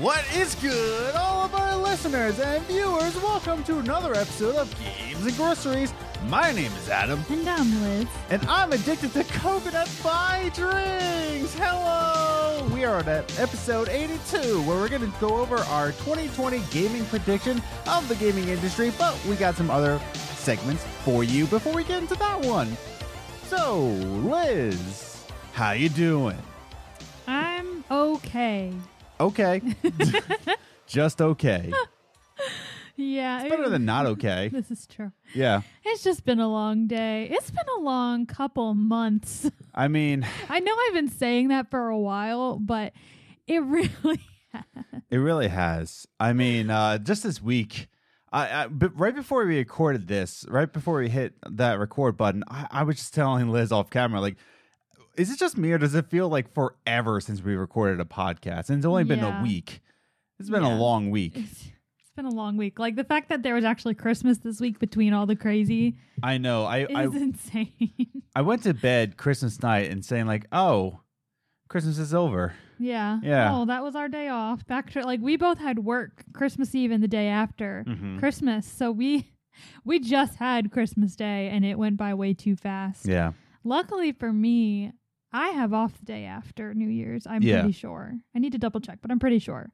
What is good, all of our listeners and viewers? Welcome to another episode of Games and Groceries. My name is Adam, And I'm Liz. and I'm addicted to coconut pie drinks. Hello! We are at episode 82, where we're going to go over our 2020 gaming prediction of the gaming industry, but we got some other segments for you before we get into that one. So, Liz, how you doing? I'm okay. Okay. Just okay. Yeah. It's better than not okay. This is true. Yeah. It's just been a long day. It's been a long couple months. I mean, I know I've been saying that for a while, but it really it really has. I mean, uh, just this week, I, I but right before we recorded this, right before we hit that record button, I, I was just telling Liz off camera, like, is it just me or does it feel like forever since we recorded a podcast? And it's only been a week. It's been Yeah. a long week. it's, it's been a long week. Like the fact that there was actually Christmas this week between all the crazy I know. I, is I insane. I went to bed Christmas night and saying like, oh, Christmas is over. yeah. Yeah. Oh, that was our day off. Back to like we both had work Christmas Eve and the day after. Mhm. Christmas. So we we just had Christmas Day and it went by way too fast. Yeah. Luckily for me, I have off the day after New Year's. I'm Yeah. pretty sure. I need to double check, but I'm pretty sure.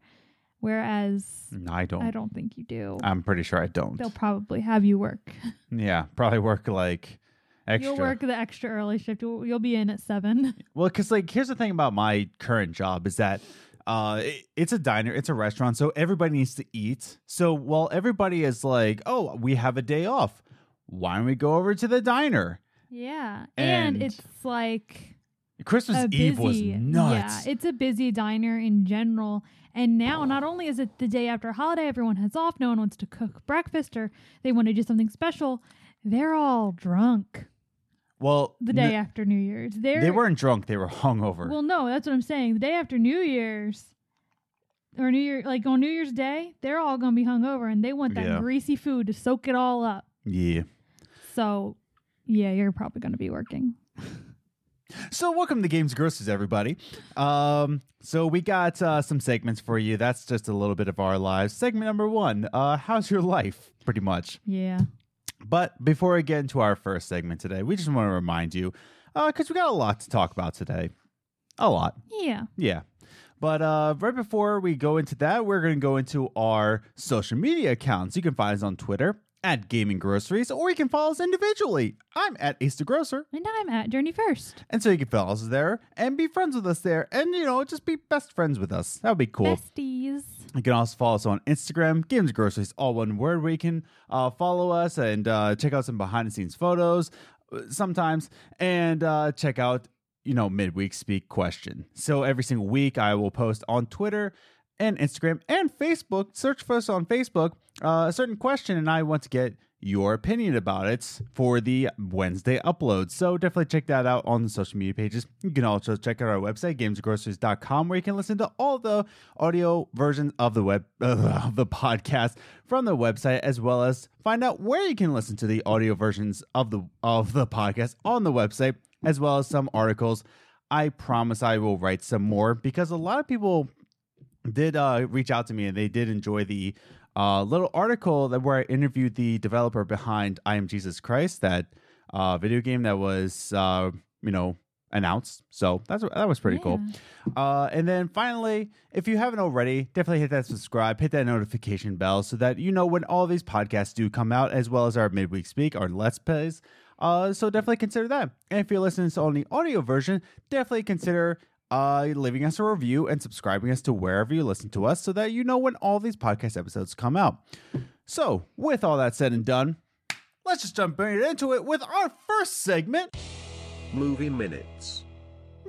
Whereas No, I don't. I don't think you do. I'm pretty sure I don't. They'll probably have you work. Yeah, probably work like extra. You'll work the extra early shift. You'll, you'll be in at seven. Well, because like here's the thing about my current job is that uh, it- it's a diner, it's a restaurant, so everybody needs to eat. So while everybody is like, "Oh, we have a day off," why don't we go over to the diner? Yeah, And and, it's like Christmas a Eve was busy- nuts. Yeah, it's a busy diner in general. And now, not only is it the day after a holiday, everyone has off, no one wants to cook breakfast or they want to do something special. They're all drunk well, the day n- after New Year's. They're, they weren't drunk; they were hungover. Well, no, that's what I'm saying. The day after New Year's or New Year, like on New Year's Day, they're all going to be hungover and they want that Yeah. greasy food to soak it all up. yeah. So, yeah, you're probably going to be working. So welcome to Games Groceries, everybody. Um, so we got uh, some segments for you. That's just a little bit of our lives. Segment number one: uh, How's your life? Pretty much. Yeah. But before we get into our first segment today, we just want to remind you, because we got a lot to talk about today. A lot, Yeah. yeah. But uh, right before we go into that, we're going to go into our social media accounts. You can find us on Twitter at Gaming Groceries, or you can follow us individually. I'm at Ace the Grocer. And I'm at Journey First. And so you can follow us there and be friends with us there. And, you know, just be best friends with us. That would be cool. Besties. You can also follow us on Instagram, Games Groceries, all one word, where you can uh, follow us and uh, check out some behind the scenes photos uh, sometimes and uh, check out, you know, midweek speak question. So every single week I will post on Twitter and Instagram and Facebook. Search for us on Facebook, uh, a certain question, and I want to get your opinion about it for the Wednesday upload. So definitely check that out on the social media pages. You can also check out our website, gamesgroceries.com, where you can listen to all the audio versions of the web of the podcast from the website, as well as find out where you can listen to the audio versions of the of the podcast on the website, as well as some articles. I promise I will write some more because a lot of people did uh, reach out to me and they did enjoy the uh, little article that where I interviewed the developer behind I Am Jesus Christ, that uh, video game that was uh, you know announced. So that's that was pretty cool. Uh, and then finally, if you haven't already, definitely hit that subscribe, hit that notification bell so that you know when all these podcasts do come out, as well as our midweek speak, our let's plays. Uh, so definitely consider that. And if you're listening to only audio version, definitely consider uh, leaving us a review and subscribing us to wherever you listen to us so that you know when all these podcast episodes come out. So, with all that said and done, let's just jump right into it with our first segment. Movie Minutes.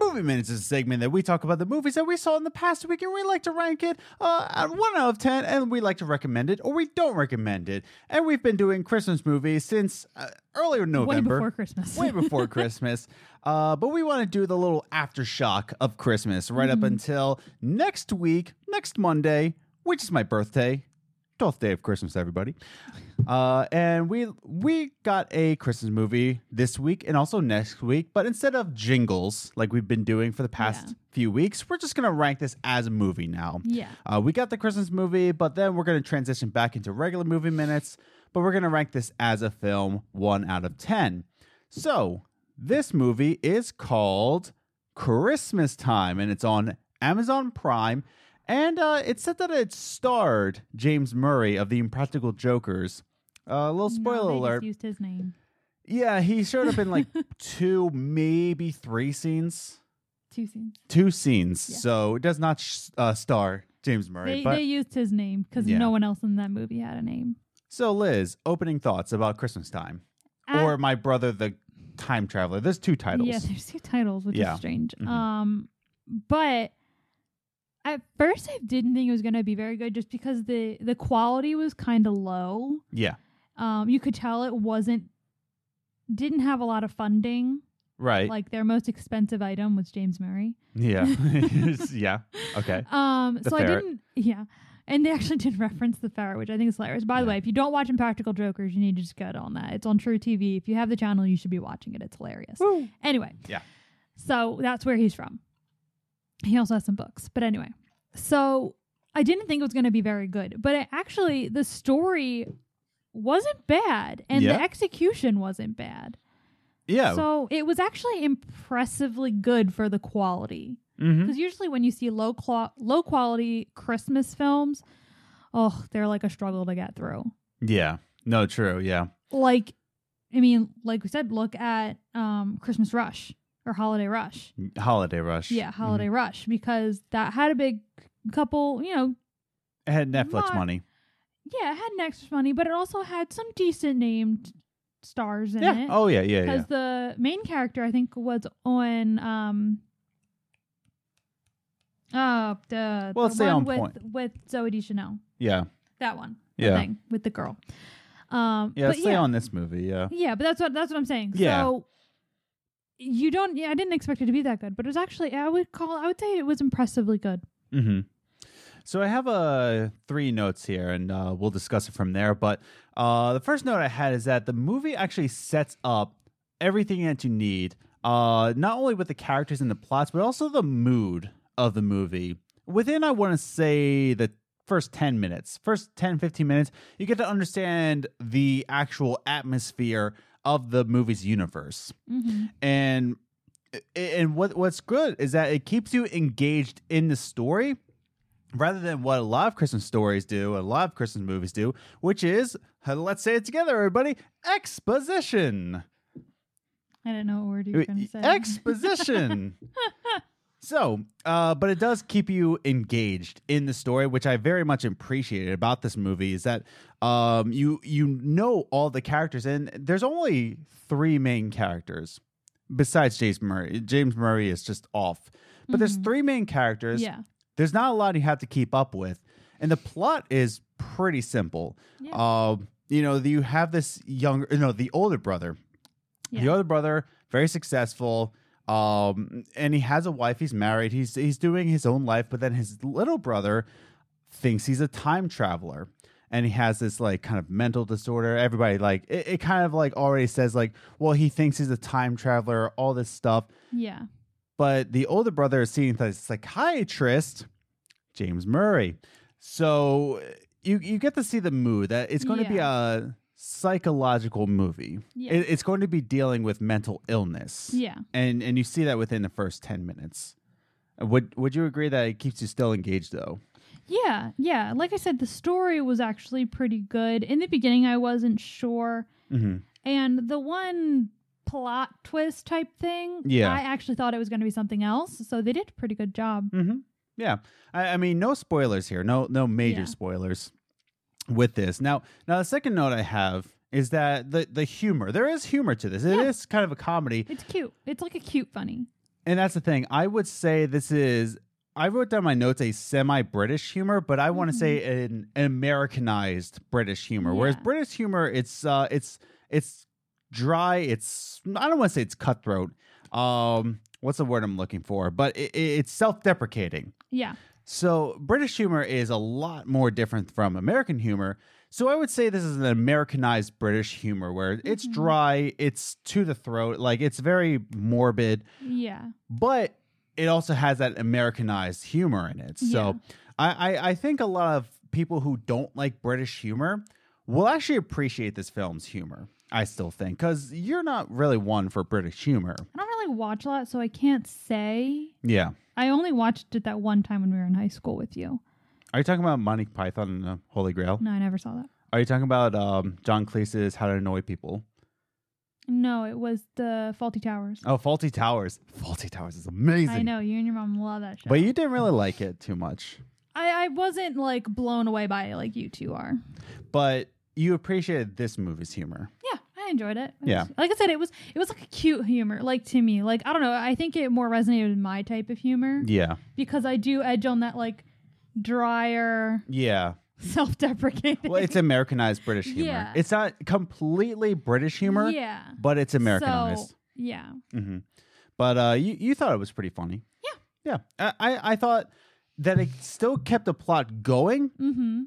Movie Minutes is a segment that we talk about the movies that we saw in the past week and we like to rank it uh, at 1 out of 10 and we like to recommend it or we don't recommend it. And we've been doing Christmas movies since uh, earlier November. Way before Christmas. way before Christmas. Uh, but we want to do the little aftershock of Christmas right up until next week, next Monday, which is my birthday, twelfth day of Christmas, everybody. Uh, and we we got a Christmas movie this week and also next week, but instead of jingles like we've been doing for the past Yeah. few weeks, we're just gonna rank this as a movie now. Yeah. Uh, we got the Christmas movie, but then we're going to transition back into regular movie minutes. But we're going to rank this as a film one out of 10. So this movie is called Christmas Time, and it's on Amazon Prime. And uh, it said that it starred James Murray of the Impractical Jokers. Uh, a little spoiler no, they alert. Just used his name. Yeah, he showed up in like two, maybe three scenes. Two scenes. Two scenes. Yeah. So it does not sh- uh, star James Murray. They, but they used his name because Yeah. no one else in that movie had a name. So, Liz, opening thoughts about Christmas time, Uh, or my brother, the time traveler. There's two titles. Yeah, there's two titles, which Yeah. is strange. Mhm. Um, but at first I didn't think it was gonna be very good, just because the the quality was kind of low. Yeah, Um, you could tell it wasn't didn't have a lot of funding. right. Like their most expensive item was James Murray. yeah, yeah. Okay. Um, The so I didn't. Yeah. And they actually did reference the ferret, which I think is hilarious. By the Yeah. way, if you don't watch Impractical Jokers, you need to just get on that. It's on truTV. If you have the channel, you should be watching it. It's hilarious. Anyway. Yeah. So that's where he's from. He also has some books. But anyway. So I didn't think it was going to be very good. But it actually, the story wasn't bad. And Yeah. the execution wasn't bad. Yeah. So it was actually impressively good for the quality. Because usually when you see low clo- low quality Christmas films, oh, they're like a struggle to get through. Yeah. No, true. Yeah. Like, I mean, like we said, look at um, Christmas Rush or Holiday Rush. Holiday Rush. Yeah, Holiday Rush because that had a big couple. You know, It had Netflix Not- money. yeah, it had Netflix money, but it also had some decent named stars in Yeah. it. Oh, yeah, yeah, because yeah. the main character I think was on um uh the, Well, the one on with point. with Zooey Deschanel. Yeah. That one. Yeah. thing with the girl. Um Yeah. Stay yeah, on this movie. Yeah. yeah, but that's what that's what I'm saying. Yeah. So you don't yeah, I didn't expect it to be that good, but it was actually I would call I would say it was impressively good. hmm So I have uh, three notes here, and uh, we'll discuss it from there. But uh, the first note I had is that the movie actually sets up everything that you need, uh, not only with the characters and the plots, but also the mood of the movie. Within, I want to say, the first 10 minutes, first 10, 15 minutes, you get to understand the actual atmosphere of the movie's universe Mm-hmm. and and what what's good is that it keeps you engaged in the story rather than what a lot of Christmas stories do, a lot of Christmas movies do, which is let's say it together, everybody, exposition. I didn't know what word you were going to say. Exposition. so, uh, but it does keep you engaged in the story, which I very much appreciated about this movie. Is that um, you you know all the characters, and there's only three main characters besides James Murray. James Murray is just off, but there's Mhm. three main characters. yeah. There's not a lot you have to keep up with, and the plot is pretty simple. Yeah. Um, you know, you have this younger, no, the older brother. The older brother, very successful, um, and he has a wife. He's married. He's he's doing his own life, but then his little brother thinks he's a time traveler, and he has this like kind of mental disorder. Everybody like it, it kind of like already says like, well, he thinks he's a time traveler, all this stuff. Yeah. But the older brother is seeing the psychiatrist, James Murray. So you you get to see the mood that it's going to be a psychological movie. Yeah. It, it's going to be dealing with mental illness. Yeah. And and you see that within the first 10 minutes. Would would you agree that it keeps you still engaged though? Yeah, yeah. Like I said, the story was actually pretty good. In the beginning, I wasn't sure. Mm-hmm. And the one plot twist type thing, Yeah. I actually thought it was going to be something else. So they did a pretty good job. Mm-hmm. Yeah, I, I mean, no spoilers here. No, no major Yeah. spoilers with this. Now, now the second note I have is that the the humor. There is humor to this. It is Yeah. kind of a comedy, It's cute. It's like a cute funny. and that's the thing. I would say this is. I wrote down my notes a semi-British humor, but I want to say an, an Americanized British humor. Whereas British humor, it's uh, it's it's dry. It's I don't want to say it's cutthroat. Um, what's the word I'm looking for? But it, it- it's self-deprecating. Yeah. So British humor is a lot more different from American humor. So I would say this is an Americanized British humor where it's Mhm. dry, it's to the throat, like it's very morbid, Yeah. but it also has that Americanized humor in it. So I, I, I think a lot of people who don't like British humor will actually appreciate this film's humor. I still think because you're not really one for British humor. I don't really watch a lot, so I can't say. Yeah. I only watched it that one time when we were in high school with you. Are you talking about Monty Python and the Holy Grail? No, I never saw that. Are you talking about um, John Cleese's How to Annoy People? No, it was the Fawlty Towers. Oh, Fawlty Towers. Fawlty Towers is amazing. I know you and your mom love that show. But you didn't really like it too much. I, I wasn't like blown away by it like you two are. But you appreciated this movie's humor. Yeah, I enjoyed it. It Yeah. was- like I said, it was it was like a cute humor, like to me. Like I don't know, I think it more resonated with my type of humor Yeah. because I do edge on that like drier, Yeah. self-deprecating. Well, it's Americanized British humor. Yeah. It's not completely British humor, Yeah. but it's Americanized. So, yeah. hmm But uh, you you thought it was pretty funny. Yeah, yeah. I I, I thought that it still kept the plot going. Mm-hmm.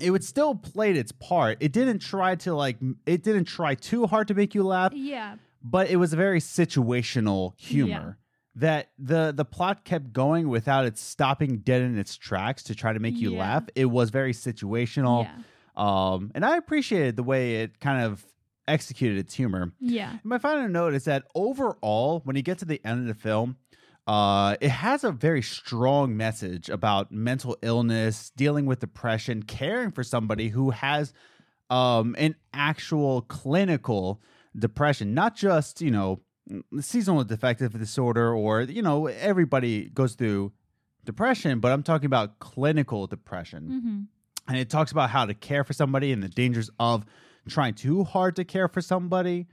It would still played its part. It didn't try to like. It didn't try too hard to make you laugh, Yeah. but it was a very situational humor. That the the plot kept going without it stopping dead in its tracks to try to make you Yeah. laugh. It was very situational, Yeah. um, and I appreciated the way it kind of executed its humor. Yeah. And My final note is that overall, when you get to the end of the film, uh, it has a very strong message about mental illness, dealing with depression, caring for somebody who has um, an actual clinical depression, not just, you know, seasonal defective disorder or, you know, everybody goes through depression, but I'm talking about clinical depression Mm-hmm. and it talks about how to care for somebody and the dangers of trying too hard to care for somebody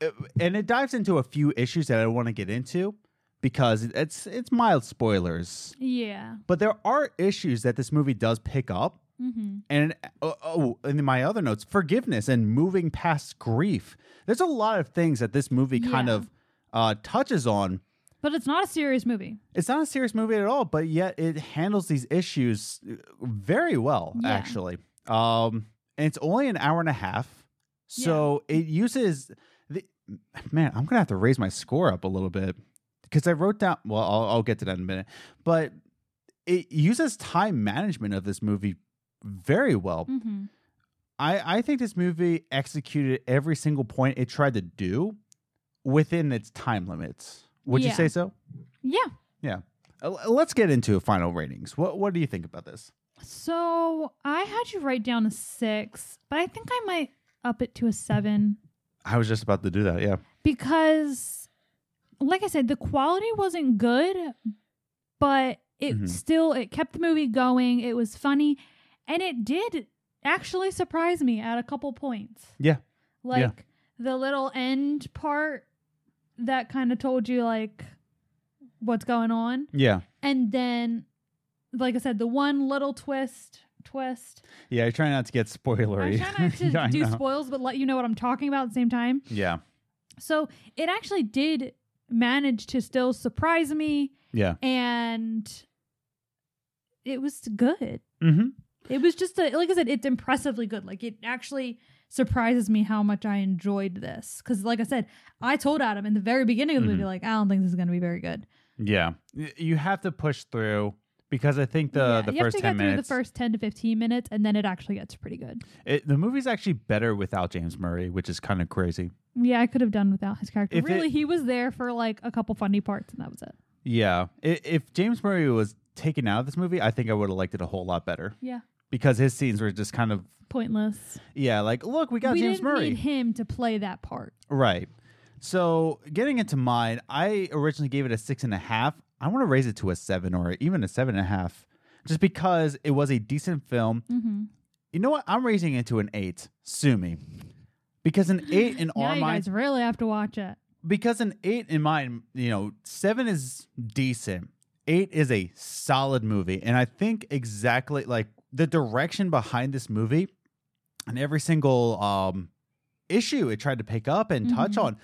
Uh, and it dives into a few issues that i want to get into because it's it's mild spoilers Yeah. but there are issues that this movie does pick up Mm-hmm. and oh, oh and my other notes forgiveness and moving past grief there's a lot of things that this movie kind of uh, touches on But it's not a serious movie. it's not a serious movie at all, but yet it handles these issues uh, very well, Yeah. actually. Um, and it's only an hour and a half, so it uses the man. I'm gonna have to raise my score up a little bit because I wrote down. Well, I'll, I'll get to that in a minute, but it uses time management of this movie very well. Mm-hmm. I, I think this movie executed every single point it tried to do within its time limits. Would you say so? Yeah. Yeah. Uh, Let's get into final ratings. What What do you think about this? So I had you write down a six, but I think I might up it to a seven I was just about to do that. Yeah. because, like I said, the quality wasn't good, but it Mhm. still it kept the movie going. It was funny, and it did actually surprise me at a couple points. Yeah. like Yeah. the little end part that kind of told you like what's going on, Yeah. and then, like I said, the one little twist. Twist. Yeah. You're trying not to get I spoilery. try not to Yeah, do spoils, but let you know what I'm talking about at the same time. Yeah. So it actually did manage to still surprise me, Yeah. and it was good. Mm-hmm. It was just a, like I said, it's impressively good. Like it actually surprises me how much I enjoyed this. Because, like I said, I told Adam in the very beginning of the movie, Mhm. like I don't think this is going to be very good. Yeah. You have to push through because I think the Yeah, the you have first to ten get through minutes, the first ten to fifteen minutes, and then it actually gets pretty good. it, the movie's actually better without James Murray, which is kind of crazy. Yeah, I could have done without his character. If it- really, he was there for like a couple funny parts, and that was it. Yeah. If James Murray was taken out of this movie, I think I would have liked it a whole lot better Yeah, because his scenes were just kind of pointless. yeah, like look, we got we James didn't Murray. need him to play that part. Right. So getting into mine, I originally gave it a six and a half. I want to raise it to a seven or even a seven and a half, just because it was a decent film. Mm-hmm. You know what? I'm raising it to an eight. Sue me, because an eight in our you minds, guys really have to watch it. because an eight in mine, you know, seven is decent. Eight is a solid movie, and I think exactly like the direction behind this movie and every single um issue it tried to pick up and touch Mhm. on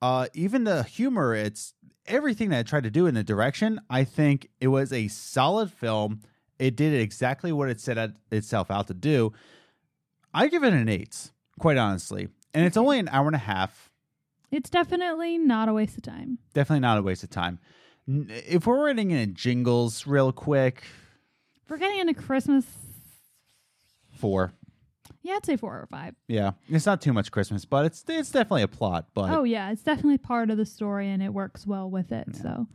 uh even the humor it's everything that it tried to do in the direction i think it was a solid film It did exactly what it set itself out to do. I give it an eight, quite honestly. And it's only an hour and a half. It's definitely not a waste of time. Definitely not a waste of time. If we're rating in jingles real quick, we're getting into Christmas, four. yeah, I'd say four or five. Yeah, it's not too much Christmas, but it's it's definitely a plot. But Oh yeah, it's definitely part of the story and it works well with it. So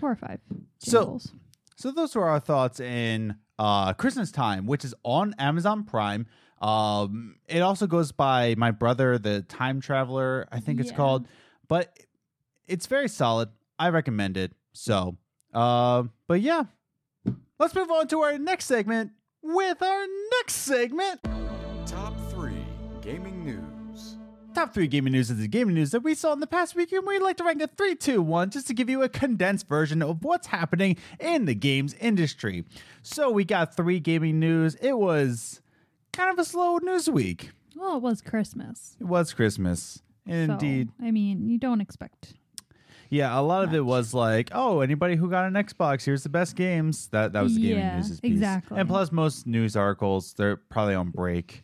four or five. So- Jingles. So those were our thoughts in uh, Christmas Time, which is on Amazon Prime. Um, it also goes by My Brother, the Time Traveler, I think it's Yeah. called, but it's very solid. I recommend it. So, uh, but yeah, let's move on to our next segment with our next segment. Top 3 Gaming News. Top three gaming news is the gaming news that we saw in the past week, and we'd like to rank a 3 2 1 just to give you a condensed version of what's happening in the games industry. So we got three gaming news. It was kind of a slow news week. Well, it was Christmas. It was Christmas. so, Indeed. I mean, you don't expect. Yeah, a lot of it was like, oh, anybody who got an Xbox, here's the best games. That that was the gaming Yeah, news piece. exactly. And plus, most news articles, they're probably on break.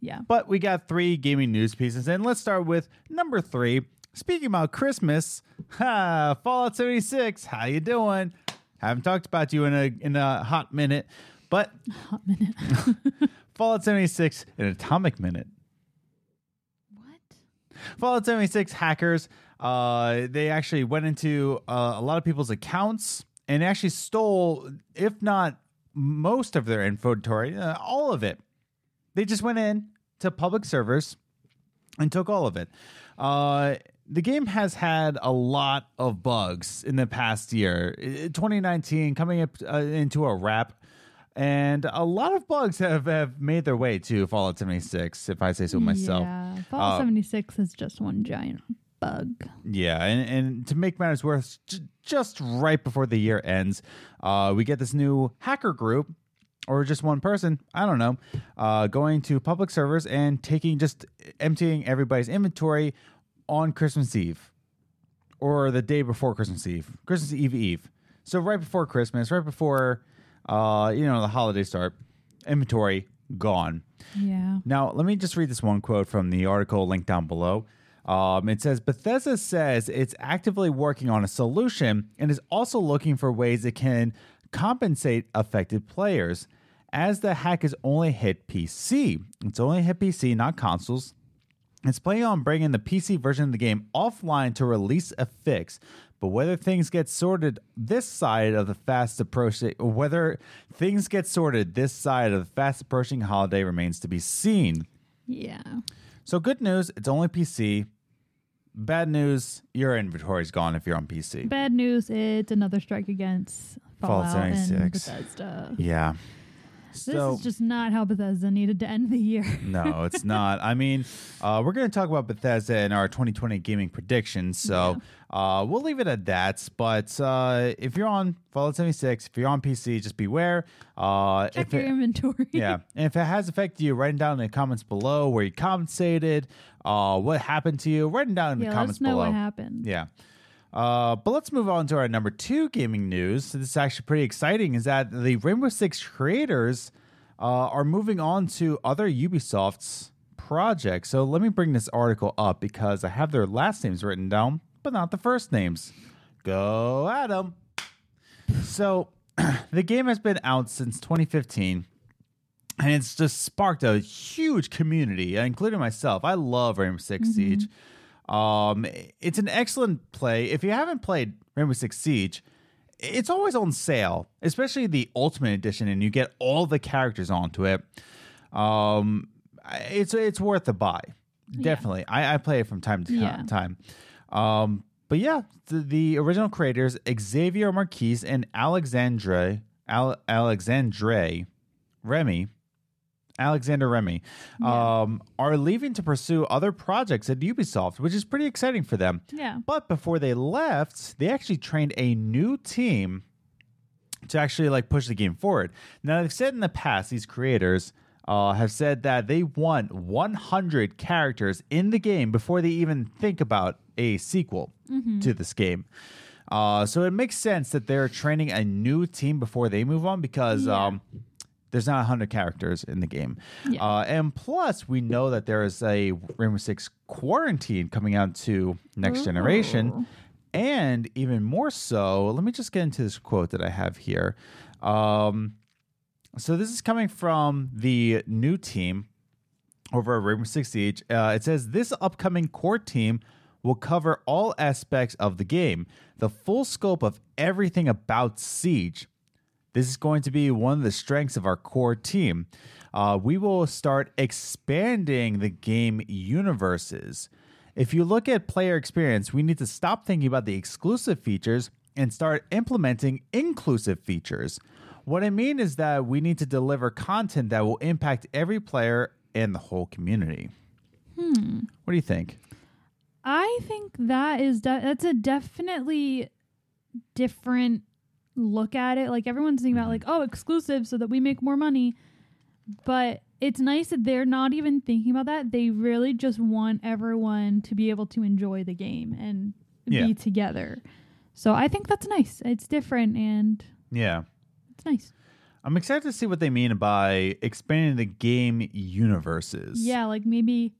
Yeah. But we got three gaming news pieces, and let's start with number three. Speaking about Christmas, ha, Fallout 76. How you doing? Haven't talked about you in a in a hot minute, but Hot minute. Fallout 76 an atomic minute. what? Fallout 76 hackers, uh, they actually went into uh, a lot of people's accounts and actually stole, if not most of their inventory, uh, all of it. They just went in to public servers and took all of it. Uh, the game has had a lot of bugs in the past year. 2019 coming up uh, into a wrap. And a lot of bugs have, have made their way to Fallout 76, if I say so myself. Yeah. Fallout Uh, 76 is just one giant bug. Yeah, and, and to make matters worse, j- just right before the year ends, uh, we get this new hacker group, or just one person, I don't know, uh, going to public servers and taking just emptying everybody's inventory on Christmas Eve, or the day before Christmas Eve, Christmas Eve Eve. So right before Christmas, right before, uh, you know, the holiday start, inventory gone. Yeah. Now, let me just read this one quote from the article linked down below. Um, it says Bethesda says it's actively working on a solution and is also looking for ways it can compensate affected players. As the hack has only hit PC, it's only hit PC, not consoles. It's planning on bringing the PC version of the game offline to release a fix. But whether things get sorted this side of the fast approaching, whether things get sorted this side of the fast approaching holiday remains to be seen. Yeah. So good news, it's only PC. Bad news, your inventory's gone if you're on PC. Bad news, it's another strike against Fallout Fallout and 76. Bethesda. Yeah. This is just not how Bethesda needed to end the year. no, it's not. I mean, uh, we're going to talk about Bethesda in our 2020 gaming predictions, so uh, we'll leave it at that. But uh, if you're on Fallout 76, if you're on PC, just beware. Uh, Check if your it- inventory. yeah, and if it has affected you, write it down in the comments below where you compensated, uh, what happened to you. Write it down in Yeah, the comments below. what happened. Yeah. Uh, but let's move on to our number two gaming news. This is actually pretty exciting. Is that the Rainbow Six creators uh, are moving on to other Ubisoft's projects. So let me bring this article up because I have their last names written down, but not the first names. Go Adam. So the game has been out since 2015 and it's just sparked a huge community, including myself. I love Rainbow 6 Siege. Um, it's an excellent play. If you haven't played Rainbow Six Siege, it's always on sale, especially the Ultimate Edition, and you get all the characters onto it. Um, it's it's worth a buy, definitely. I, I play it from time to Yeah. time. Um, but yeah, the, the original creators Xavier Marquis and Alexandre Al, Alexandre Remy Alexander Remy um, are leaving to pursue other projects at Ubisoft, which is pretty exciting for them. Yeah. But before they left, they actually trained a new team to actually like push the game forward. Now they've said in the past, these creators uh, have said that they want 100 characters in the game before they even think about a sequel to this game. Uh, so it makes sense that they're training a new team before they move on because Yeah. um, there's not 100 characters in the game. Yeah. Uh, and plus, we know that there is a Rainbow Six Quarantine coming out to next generation. And even more so, let me just get into this quote that I have here. Um, so this is coming from the new team over at Rainbow Six Siege. Uh, it says this upcoming core team will cover all aspects of the game, the full scope of everything about Siege. This is going to be one of the strengths of our core team. Uh, we will start expanding the game universes. If you look at player experience, we need to stop thinking about the exclusive features and start implementing inclusive features. What I mean is that we need to deliver content that will impact every player and the whole community. Hmm. What do you think? I think that is de- that's a definitely different look at it. Like everyone's thinking about mm-hmm. like, oh, exclusive so that we make more money. But it's nice that they're not even thinking about that. They really just want everyone to be able to enjoy the game and Yeah. be together. So I think that's nice. It's different and Yeah. it's nice. I'm excited to see what they mean by expanding the game universes. Yeah, like maybe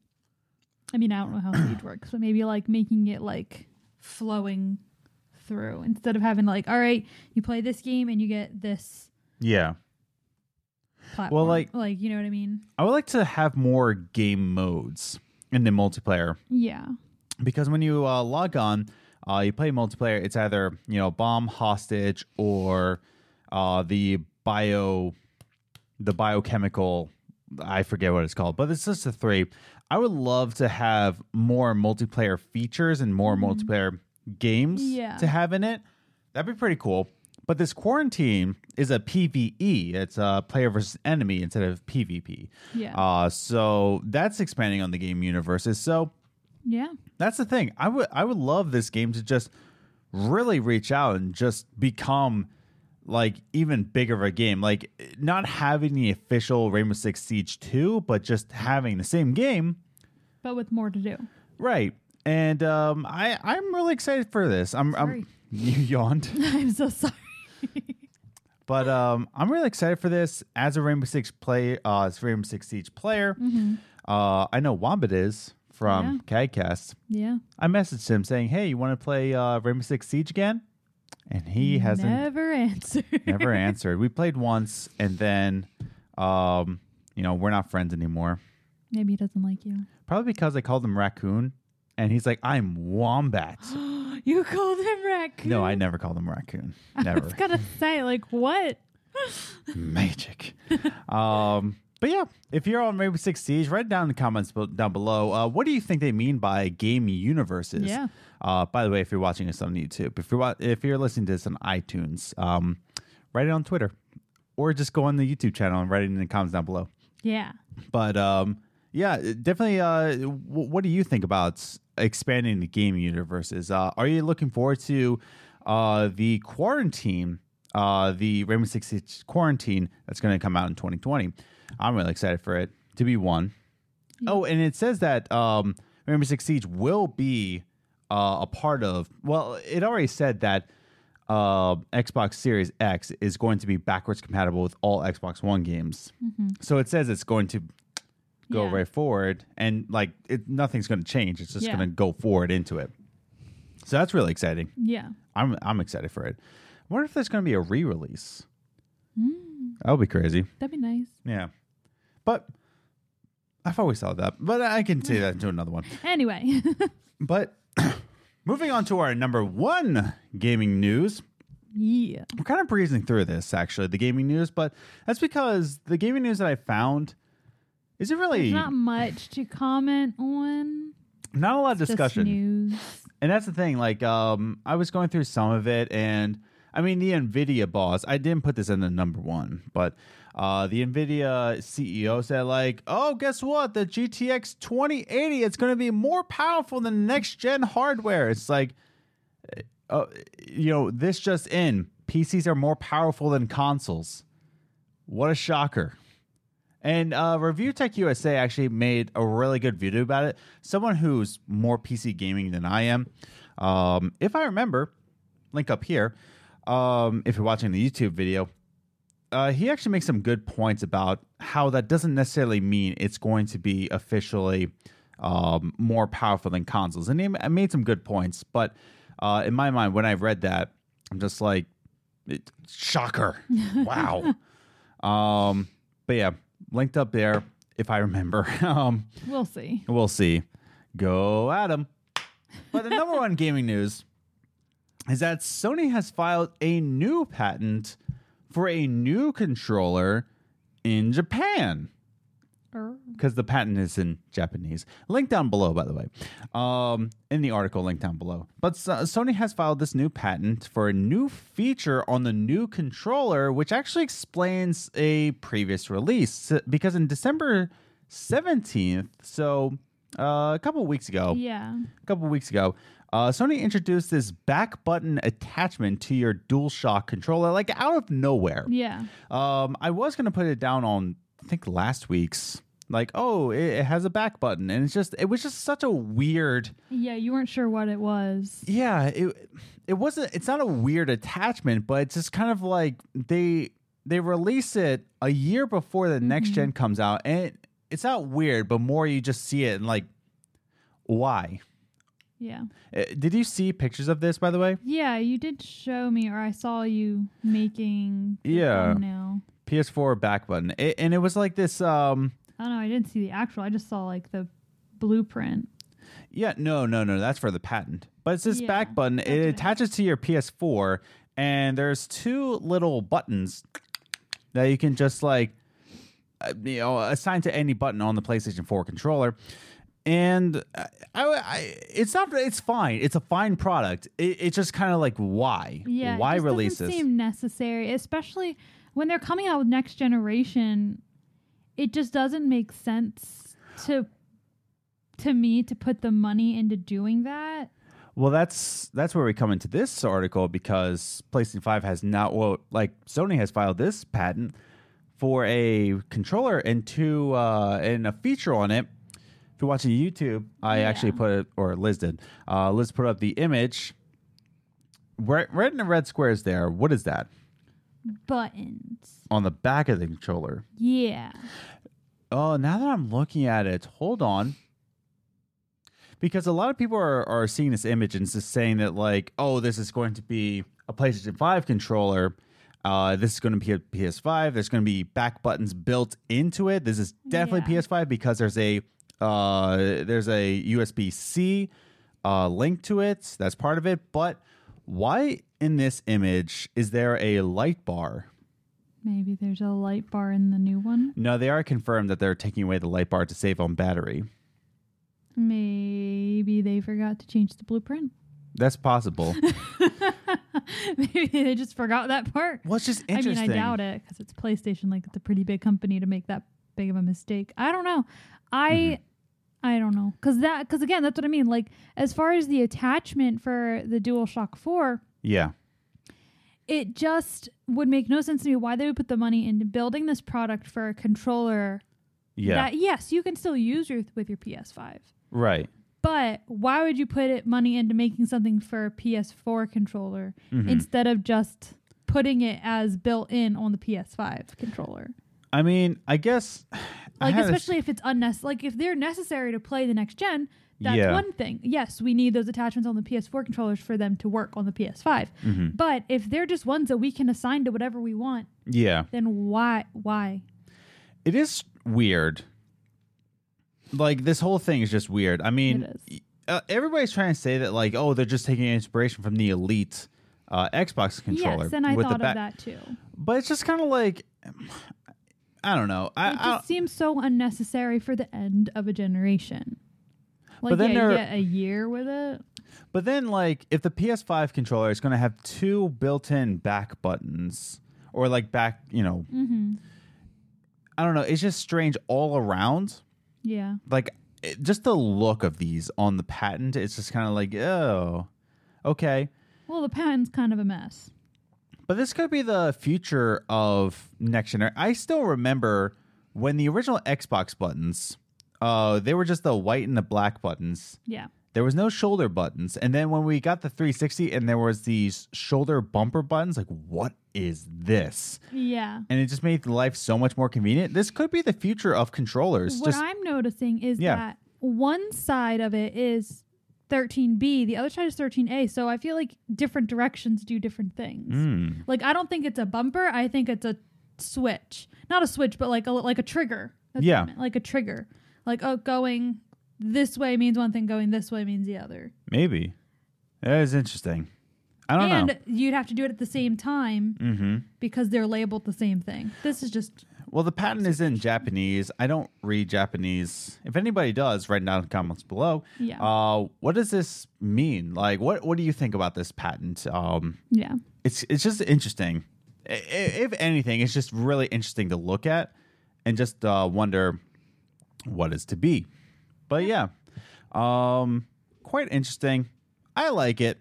I mean, I don't know how Siege works, but maybe like making it like flowing through instead of having like, all right, you play this game and you get this Yeah. platform. like- like you know what I mean? I would like to have more game modes in the multiplayer Yeah. because when you uh, log on, uh, you play multiplayer. It's either you know bomb, hostage, or uh, the bio, the biochemical. I forget what it's called, but it's just the three. I would love to have more multiplayer features and more multiplayer games Yeah. to have in it. That'd be pretty cool. But this quarantine is a PVE. It's a player versus enemy instead of PvP. Yeah. Uh, so that's expanding on the game universes. So yeah. that's the thing. I would I would love this game to just really reach out and just become like even bigger of a game. Like not having the official Rainbow Six Siege 2, but just having the same game. But with more to do. Right. And um I I'm really excited for this. I'm. I'm you yawned. I'm so sorry. But um, I'm really excited for this as a Rainbow Six play, uh, as Rainbow Six Siege player. Uh, I know Wombat is from CADcast. Yeah. I messaged him saying, "Hey, you want to play uh, Rainbow Six Siege again?" And he hasn't never answered. never answered. We played once, and then, um, you know, we're not friends anymore. Maybe he doesn't like you. Probably because I called him Raccoon, and he's like, "I'm Wombat." You called him raccoon. no, I never called him Raccoon. I Never. was gonna say, like, what? magic. um, but yeah, if you're on Rainbow Six Siege, write down in the comments down below. Uh, what do you think they mean by game universes? Yeah. Uh, by the way, if you're watching us on YouTube, if you're wa- if you're listening to this on iTunes, um, write it on Twitter, or just go on the YouTube channel and write it in the comments down below. Yeah. But um, yeah, definitely. Uh, w- what do you think about expanding the game universes? Uh, are you looking forward to uh, the quarantine, uh, the Rainbow Six Siege quarantine that's going to come out in 2020? I'm really excited for it to be one. Oh, and it says that um, Rainbow Six Siege will be uh, a part of. Well, it already said that uh, Xbox Series X is going to be backwards compatible with all Xbox One games. So it says it's going to go Yeah. right forward, and like it, nothing's going to change. It's just Yeah. going to go forward into it. So that's really exciting. Yeah. I'm I'm excited for it. I wonder if there's going to be a re-release. Mm, That would be crazy. that'd be nice. Yeah, but I've always thought that. But I can say that into another one. Anyway. But moving on to our number one gaming news. yeah. I'm kind of breezing through this actually, the gaming news, but that's because the gaming news that I found is it really There's not much to comment on. not a lot of Just discussion. news. And that's the thing. Like, um, I was going through some of it, and I mean, the Nvidia boss. I didn't put this in the number one, but uh, the Nvidia CEO said, like, oh, guess what? The GTX 2080 it's going to be more powerful than next gen hardware. It's like, uh, you know, this just in: PCs are more powerful than consoles. What a shocker! And uh, Review Tech USA actually made a really good video about it. Someone who's more PC gaming than I am, um, if I remember, link up here. Um, if you're watching the YouTube video, uh, he actually makes some good points about how that doesn't necessarily mean it's going to be officially um, more powerful than consoles. And he made some good points, but uh, in my mind, when I read that, I'm just like, it, shocker! wow. um, but yeah, linked up there if I remember. um, We'll see. We'll see. Go Adam. But the number one gaming news is that Sony has filed a new patent for a new controller in Japan because the patent is in Japanese. Link down below, by the way, um, in the article, link down below. But S- Sony has filed this new patent for a new feature on the new controller, which actually explains a previous release. Because in December 17th, so uh, a couple weeks ago, Yeah. a couple weeks ago, uh, Sony introduced this back button attachment to your DualShock controller, like out of nowhere. Yeah. Um, I was gonna put it down on I think last week's, like, oh, it, it has a back button, and it's just it was just such a weird. Yeah. You weren't sure what it was. Yeah, it it wasn't. It's not a weird attachment, but it's just kind of like they they release it a year before the next gen comes out, and it, it's not weird, but more you just see it and like, why? Yeah. Uh, Did you see pictures of this, by the way? Yeah. You did show me, or I saw you making. Yeah. thumbnail. PS4 back button, it, and it was like this. Um, I don't know. I didn't see the actual. I just saw like the blueprint. yeah, no, no, no, that's for the patent. But it's this Yeah, back button. It attaches to your PS4, and there's two little buttons that you can just like, uh, you know, assign to any button on the PlayStation 4 controller. And I, I, it's not. It's fine. It's a fine product. It, it's just kind of like why? Yeah. Why it release doesn't this? Seem necessary, especially when they're coming out with next generation. It just doesn't make sense to to me to put the money into doing that. Well, that's that's where we come into this article because PlayStation Five has not well, like Sony has filed this patent for a controller and two uh, and a feature on it. If you're watching YouTube, I Yeah. actually put it, or Liz did. Uh, Liz put up the image. Right, right in the red squares there. What is that Buttons. on the back of the controller? Yeah. Oh, now that I'm looking at it, hold on. Because a lot of people are, are seeing this image and just saying that, like, oh, this is going to be a PlayStation 5 controller. Uh, this is going to be a PS5. There's going to be back buttons built into it. This is definitely Yeah. PS5 because there's a uh, there's a USB C uh, link to it. That's part of it. But why in this image is there a light bar? Maybe there's a light bar in the new one. No, they are confirmed that they're taking away the light bar to save on battery. Maybe they forgot to change the blueprint. That's possible. Maybe they just forgot that part. well, it's just I mean, interesting. I doubt it because it's PlayStation. Like, it's a pretty big company to make that big of a mistake. I don't know. I, Mm-hmm. I don't know because that because again, that's what I mean. Like, as far as the attachment for the DualShock Four, Yeah. it just would make no sense to me why they would put the money into building this product for a controller. Yeah. That yes, you can still use your with your PS5. right. But why would you put it money into making something for a PS4 controller Mhm. instead of just putting it as built in on the PS5 controller? I mean, I guess. Like especially if it's unnecessary. Like if they're necessary to play the next gen, that's Yeah. one thing. Yes, we need those attachments on the PS4 controllers for them to work on the PS5. Mhm. But if they're just ones that we can assign to whatever we want, Yeah. then why? Why? It is weird. Like, this whole thing is just weird. I mean, uh, everybody's trying to say that, like, oh, they're just taking inspiration from the Elite uh, Xbox controller. Yes, and I thought of back- that too. But it's just kind of like. I don't know. I, It I, seems so unnecessary for the end of a generation. Like, But then yeah, you get a year with it. But then, like, if the PS5 controller is going to have two built-in back buttons, or like back, you know, Mm-hmm. I don't know. It's just strange all around. Yeah. Like, it, just the look of these on the patent, it's just kind of like, oh, okay. Well, the patent's kind of a mess. But this could be the future of next generation. I still remember when the original Xbox buttons, uh, they were just the white and the black buttons. Yeah. there was no shoulder buttons. And then when we got the 360 and there was these shoulder bumper buttons, like what is this? Yeah. And it just made life so much more convenient. This could be the future of controllers. What just I'm noticing is Yeah. that one side of it is 13B, the other side is 13A. So I feel like different directions do different things. Mm, Like I don't think it's a bumper. I think it's a switch. Not a switch, but like a like a trigger. That's Yeah. like a trigger. Like oh, going this way means one thing. Going this way means the other. maybe. That is interesting. I don't and know. And you'd have to do it at the same time Mm-hmm. because they're labeled the same thing. This is just Well, the patent is in Japanese. I don't read Japanese. If anybody does, write it down in the comments below. Yeah. Uh, what does this mean? Like, what what do you think about this patent? Um, yeah. it's it's just interesting. I- If anything, it's just really interesting to look at and just uh, wonder what is to be. But yeah, um, quite interesting. I like it.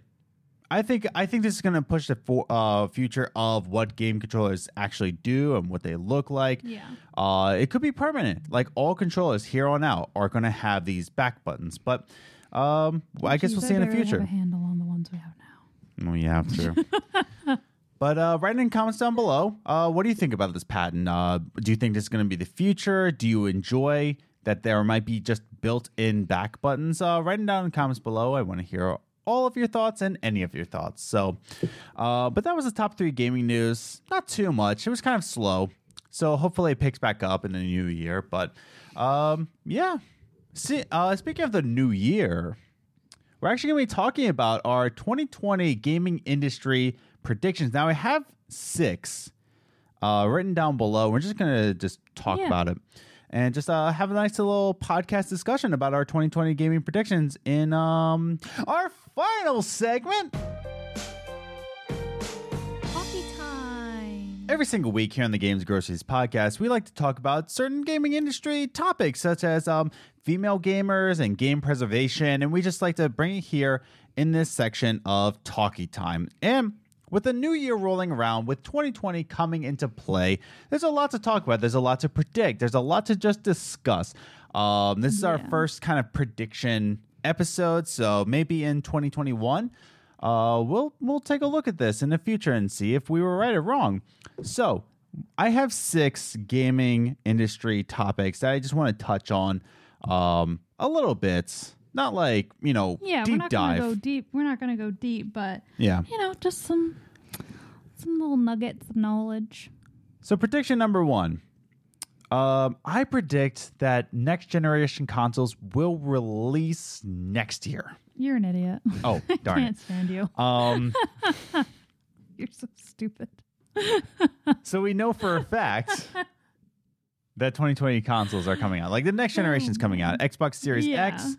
I think I think this is going to push the for, uh, future of what game controllers actually do and what they look like. Yeah. Uh, it could be permanent. Like all controllers here on out are going to have these back buttons. But um, I guess we'll see in the barely have future. a handle on the ones we have now. Oh, yeah, true. but uh, write in comments down below. Uh, what do you think about this patent? Uh, do you think this is going to be the future? Do you enjoy that there might be just built-in back buttons? Uh, write it down in the comments below. I want to hear all of your thoughts and any of your thoughts. So, uh, but that was the top three gaming news. Not too much. It was kind of slow. So hopefully it picks back up in the new year. But um, yeah. See, uh, speaking of the new year, we're actually going to be talking about our 2020 gaming industry predictions. Now, I have six uh, written down below. We're just going to just talk Yeah. about it and just uh, have a nice little podcast discussion about our 2020 gaming predictions in um, our final segment. Every single week here on the Games Groceries podcast, we like to talk about certain gaming industry topics such as um, female gamers and game preservation, and we just like to bring it here in this section of Talkie Time. And with the new year rolling around, with 2020 coming into play, there's a lot to talk about. There's a lot to predict. There's a lot to just discuss. Um, this is our first kind of prediction episode, so maybe in 2021 uh, we'll we'll take a look at this in the future and see if we were right or wrong. So, I have six gaming industry topics that I just want to touch on um, a little bit. Not like you know Yeah, we're not dive. gonna go deep. We're not gonna go deep, but yeah. you know, just some some little nuggets of knowledge. So prediction number one. Um, I predict that next generation consoles will release next year. You're an idiot. Oh darn I Can't stand you. Um, You're so stupid. so we know for a fact that 2020 consoles are coming out. Like the next generation's coming out. Xbox Series Yeah. X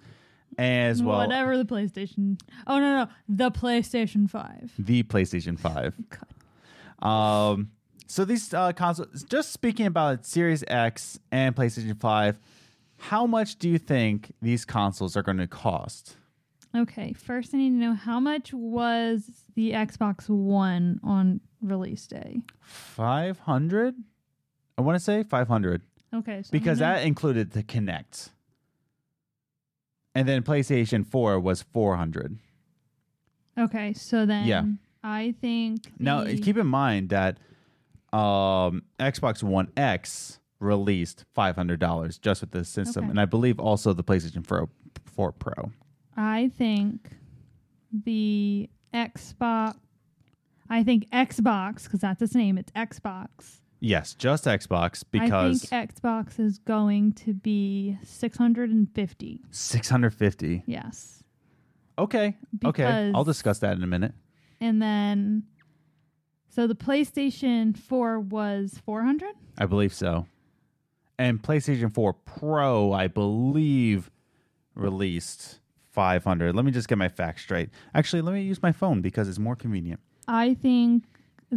as well Whatever the PlayStation. Oh no, no, the PlayStation Five. the PlayStation 5. Um, so these uh, consoles, just speaking about Series X and PlayStation 5, how much do you think these consoles are going to cost? Okay, first I need to know how much was the Xbox One on release day. 500? I want to say 500 Okay, so because that included the Kinect. And then PlayStation 4 was 400. Okay, so then Yeah. I think Now, keep in mind that um, Xbox One X released $500 just with the system. Okay. And I believe also the PlayStation 4, 4 Pro. I think the Xbox. I think Xbox because that's its name. It's Xbox. Yes, just Xbox because I think Xbox is going to be six hundred and fifty. 650. Yes, Okay. okay. I'll discuss that in a minute. and then so the PlayStation Four was four hundred. I believe so. And PlayStation 4 Pro, I believe, released 500. Let me just get my facts straight. Actually, let me use my phone because it's more convenient. I think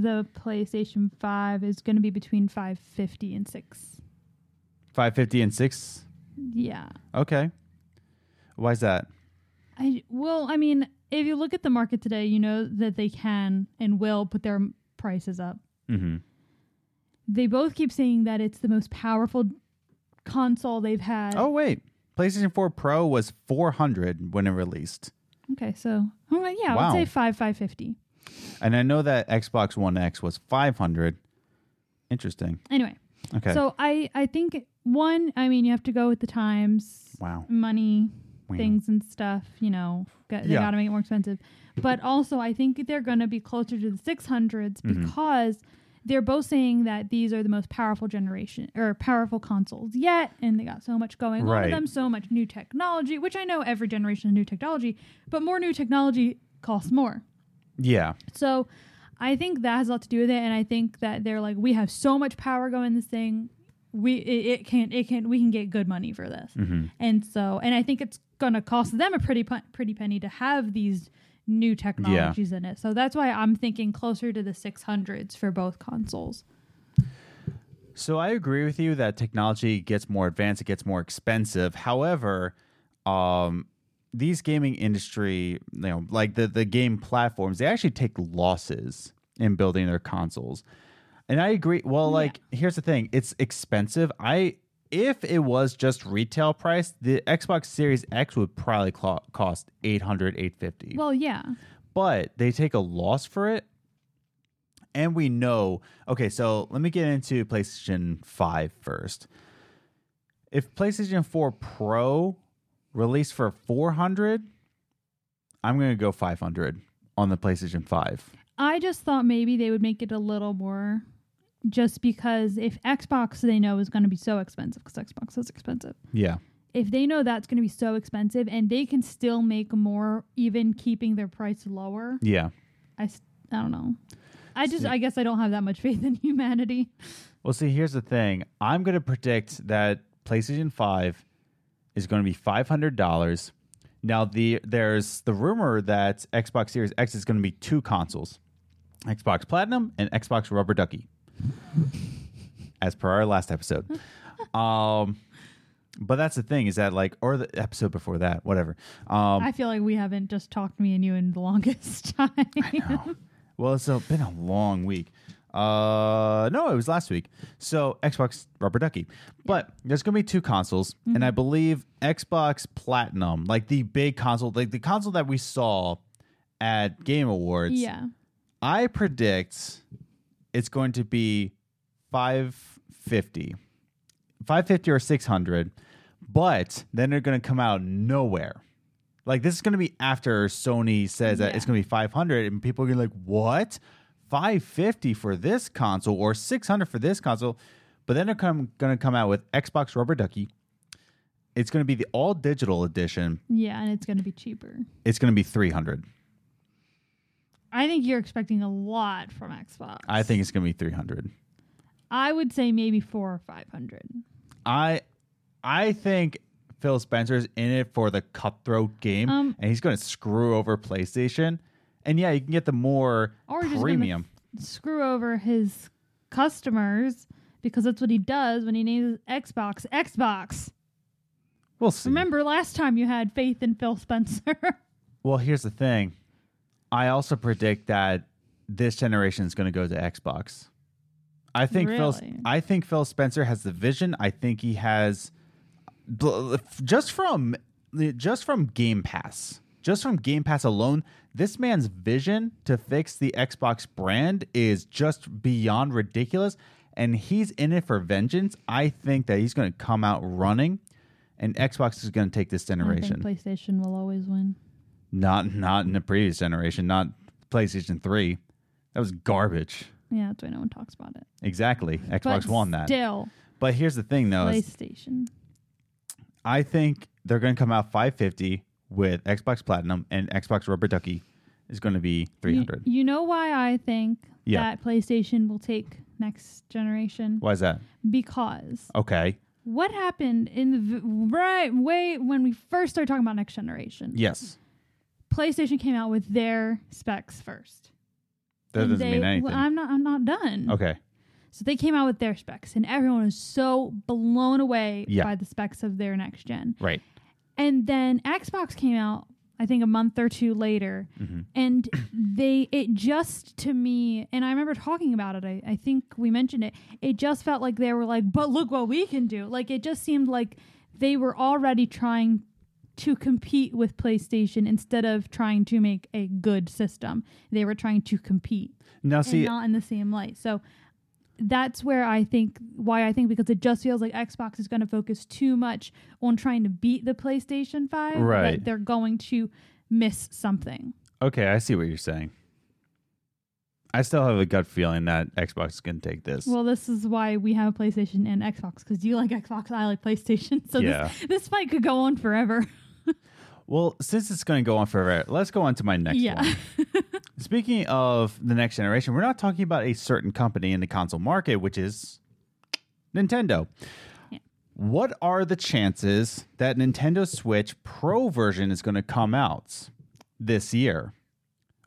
the PlayStation Five is going to be between five fifty and six. 550 and 6. Yeah. Okay. Why is that? I well, I mean, if you look at the market today, you know that they can and will put their prices up. Mhm. They both keep saying that it's the most powerful console they've had. Oh, wait. PlayStation 4 Pro was 400 when it released. Okay, so right, yeah, I would say five five fifty. And I know that Xbox One X was 500. Interesting. Anyway, Okay. so I I think one, I mean, you have to go with the times, wow. money, Wow. things and stuff. You know, got, they Yeah. got to make it more expensive. But also, I think they're going to be closer to the 600s Mhm. because they're both saying that these are the most powerful generation or powerful consoles yet, and they got so much going on with them, so much new technology. Which I know every generation is new technology, but more new technology costs more. Yeah. So I think that has a lot to do with it, and I think that they're like, we have so much power going this thing, we it, it can it can we can get good money for this, hmm and so and I think it's gonna cost them a pretty pu- pretty penny to have these new technologies in it. So that's why I'm thinking closer to the 600s for both consoles. So I agree with you that technology gets more advanced, it gets more expensive. However, um, these gaming industry, you know, like the the game platforms, they actually take losses in building their consoles. And I agree. Well, Yeah. like here's the thing, it's expensive. I if it was just retail price, the Xbox Series X would probably cost 800 850 Well, yeah, but they take a loss for it. And we know, okay, so let me get into PlayStation 5 first. If PlayStation 4 Pro released for 400, I'm going to go 500 on the PlayStation 5. I just thought maybe they would make it a little more, just because if Xbox they know is going to be so expensive because Xbox is expensive. Yeah. if they know that's going to be so expensive and they can still make more even keeping their price lower Yeah. i, I don't know i just i guess i don't have that much faith in humanity Well, see, here's the thing. I'm going to predict that PlayStation 5 is going to be $500. Now, the there's the rumor that Xbox Series X is going to be two consoles Xbox Platinum and Xbox Rubber Ducky, as per our last episode. um, but that's the thing is that, like, or the episode before that, whatever. Um, i feel like we haven't just talked me and you in the longest time know. Well, it's uh, been a long week. Uh, no, it was last week. So Xbox Rubber Ducky, but there's gonna be two consoles, and Mm-hmm. I believe Xbox Platinum, like the big console, like the console that we saw at Game Awards. yeah I predict it's going to be 550, 550 or 600, but then they're going to come out nowhere. Like this is going to be after Sony says that it's going to be 500, and people are going to be like, "What? 550 for this console or 600 for this console?" But then they're come, going to come out with Xbox Rubber Ducky. It's going to be the all digital edition. yeah and it's going to be cheaper It's going to be 300. i think you're expecting a lot from xbox I think it's going to be 300. i would say maybe four or five hundred I I think Phil Spencer's in it for the cutthroat game, Um, and he's going to screw over PlayStation. And yeah, you can get the more Or just premium. screw over his customers because that's what he does when he names xbox xbox We'll see. Remember last time you had faith in Phil Spencer? Well, here's the thing. I also predict that this generation is going to go to Xbox. I think Phil. I think Phil Spencer has the vision. I think he has, just from just from Game Pass, just from Game Pass alone, this man's vision to fix the Xbox brand is just beyond ridiculous. And he's in it for vengeance. I think that he's going to come out running, and Xbox is going to take this I generation. think PlayStation will always win. Not not in the previous generation, not PlayStation 3. That was garbage. Yeah, that's why no one talks about it. Exactly. Xbox but won that. Still, But here's the thing though, PlayStation. I think they're going to come out 550 with Xbox Platinum and Xbox Rubber Ducky is going to be You, 300. you know why I think Yeah. that PlayStation will take next generation? Why is that? Because Okay. what happened in the v- right way when we first started talking about next generation? Yes. PlayStation came out with their specs first. That And doesn't they- mean anything. well, I'm not. I'm not done. okay. So they came out with their specs, and everyone was so blown away Yeah. by the specs of their next gen. Right. And then Xbox came out, I think a month or two later, Mhm. and they it just to me, and I remember talking about it. I, I think we mentioned it. It just felt like they were like, "But look what we can do!" Like it just seemed like they were already trying to compete with PlayStation instead of trying to make a good system. They were trying to compete Now, and see, not in the same light. So that's where I think why I think because it just feels like Xbox is going to focus too much on trying to beat the PlayStation 5 Right. they're going to miss something. okay, I see what you're saying. I still have a gut feeling that Xbox is going to take this. Well, this is why we have a PlayStation and Xbox because you like Xbox, I like PlayStation. So Yeah. this, this fight could go on forever. Well, since it's going to go on forever, let's go on to my next yeah. one. Speaking of the next generation, we're not talking about a certain company in the console market, which is Nintendo. Yeah. What are the chances that Nintendo Switch Pro version is going to come out this year?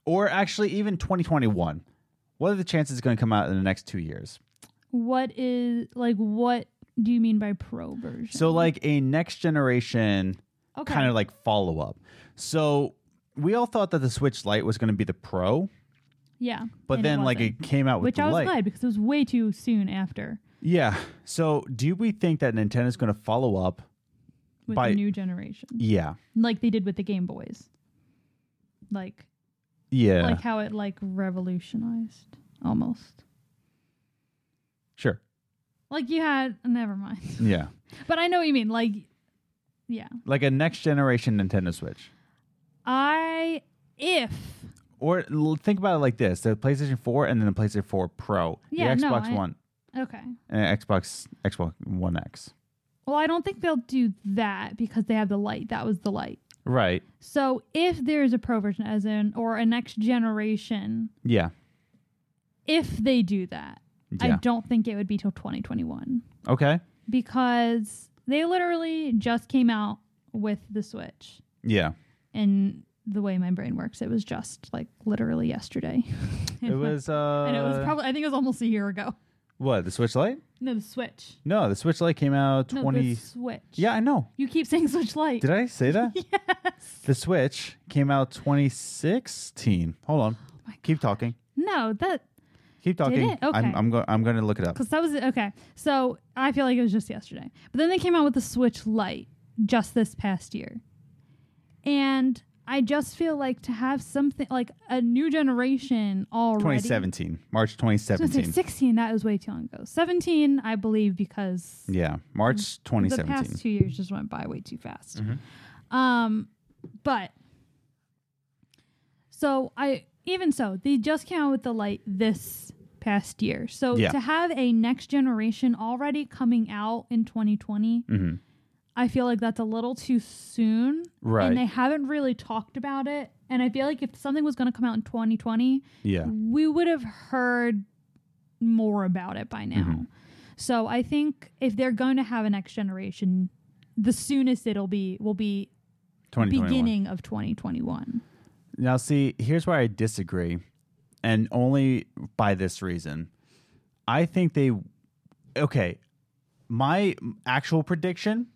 Or actually, even 2021? What are the chances it's going to come out in the next two years? what is like what do you mean by pro version? So, like a next generation okay. kind of like follow up. So, we all thought that the Switch Lite was going to be the Pro, yeah, but and then like wasn't. it came out with which the I was Lite. glad because it was way too soon after Yeah. So, do we think that Nintendo's going to follow up? with By- the new generation, Yeah. like they did with the Game Boys, like Yeah. like how it like revolutionized almost. sure. Like you had never mind, Yeah. but I know what you mean. Like, yeah, Like a next generation Nintendo Switch. I if Or think about it like this: the PlayStation 4 and then the PlayStation 4 Pro, Yeah, the no, Xbox I- One, okay. and Xbox Xbox One X. Well, I don't think they'll do that because they have the light. That was the light. Right. So if there's a pro version, as in or a next generation, Yeah. if they do that, I don't think it would be till 2021 okay. because they literally just came out with the Switch. Yeah. And the way my brain works, it was just like literally yesterday. It was. uh and it was probably I think it was almost a year ago. what the Switch Lite? No, the Switch. No, the Switch Lite came out No, twenty. the Switch. yeah, I know. You keep saying Switch Lite. Did I say that? yes. The Switch came out 2016. Hold on. Oh Keep talking. No, that Keep talking. it? Okay. I'm I'm, go- I'm going to look it up. Because that was okay. So I feel like it was just yesterday. But then they came out with the Switch Lite just this past year. And I just feel like to have something like a new generation already. 2017, March I was 2017. 16, that was way too long ago. 17, I believe, because Yeah, March 2017. the 2017. past two years just went by way too fast. Mhm. Um, but so I even so they just came out with the light this past year. So Yeah. to have a next generation already coming out in 2020, Mhm. I feel like that's a little too soon. Right. And they haven't really talked about it. And I feel like if something was going to come out in 2020, Yeah. we would have heard more about it by now. Mhm. So I think if they're going to have a next generation, the soonest it'll be will be beginning of 2021. Now, see, here's where I disagree, and only by this reason. I think they. Okay, my actual prediction.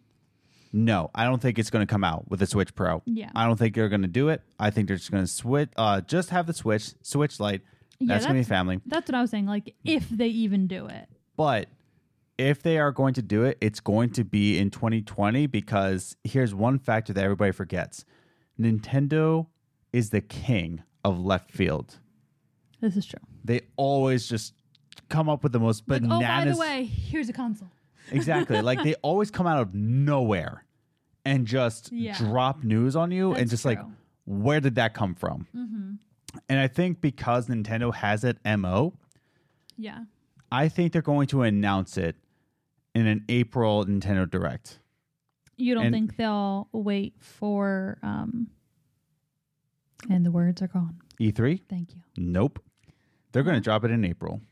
No, I don't think it's going to come out with the Switch Pro. Yeah. I don't think they're going to do it. I think they're just going to switch. Uh, just have the Switch, Switch Lite. Yeah, that's going to be family. That's what I was saying. Like if they even do it. But if they are going to do it, it's going to be in 2020 because here's one factor that everybody forgets Nintendo is the king of left field. This is true. They always just come up with the most Like, bananas. oh, by the way, here's a console. exactly. like they always come out of nowhere and just Yeah. drop news on you and That's just like, where did that come from? Mm-hmm. And I think because Nintendo has it MO, Yeah. I think they're going to announce it in an April Nintendo Direct. You don't And- think they'll wait for um and the words are gone. E3? Thank you. Nope. They're going to drop it in April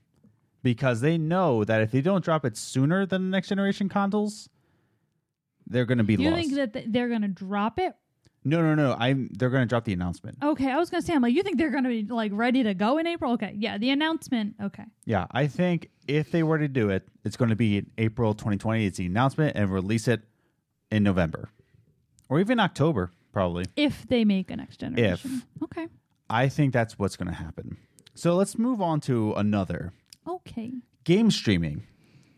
because they know that if they don't drop it sooner than the next generation consoles, they're going to be you lost. think that th- they're going to drop it? no, no, no. I'm. They're going to drop the announcement. Okay, I was going to say I'm like you think they're going to be like ready to go in April? Okay. Yeah, the announcement. Okay. Yeah, I think if they were to do it, it's going to be in April 2020. It's the announcement and release it in November or even October, probably. If they make a next generation. If Okay. I think that's what's going to happen. So let's move on to another Okay. game streaming.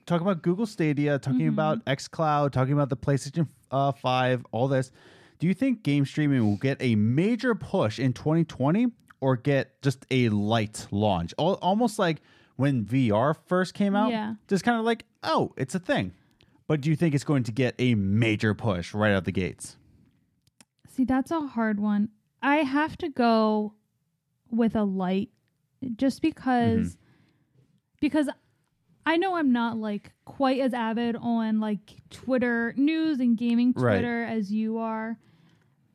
Talking about Google Stadia, talking Mm-hmm. about XCloud, talking about the PlayStation uh, 5, all this. Do you think game streaming will get a major push in 2020 or get just a light launch? Al- almost like when VR first came out. Yeah. Just kind of like, oh, it's a thing. But do you think it's going to get a major push right out the gates? See, that's a hard one. I have to go with a light just because Mm-hmm. because I know I'm not like quite as avid on like Twitter news and gaming Right. Twitter as you are,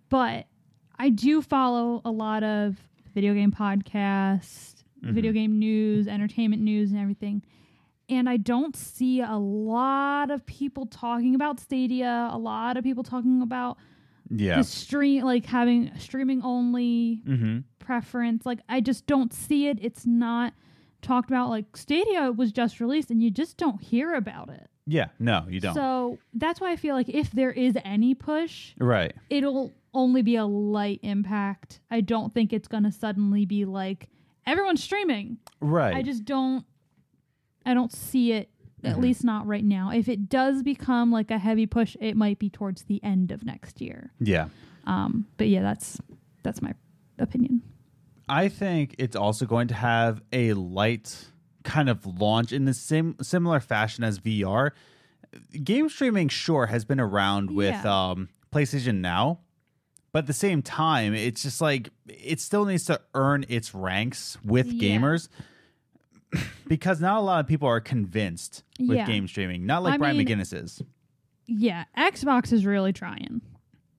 but I do follow a lot of video game podcasts, Mm-hmm. video game news, entertainment news, and everything. And I don't see a lot of people talking about Stadia, a lot of people talking about Yeah. the stream like having streaming only mm-hmm. preference like i just don't see it it's not talked about like stadia was just released and you just don't hear about it Yeah. No, you don't. so that's why i feel like if there is any push right. it'll only be a light impact i don't think it's going to suddenly be like everyone's streaming Right. i just don't i don't see it at Mm-hmm. least not right now if it does become like a heavy push it might be towards the end of next year yeah. um, but yeah, that's that's my opinion. I think it's also going to have a light kind of launch in the sim- similar fashion as VR. Game streaming, sure, has been around with Yeah. um, PlayStation Now, but at the same time, it's just like it still needs to earn its ranks with Yeah. gamers because not a lot of people are convinced with Yeah. game streaming. Not like I Brian mean- McGinnis is. Yeah, Xbox is really trying.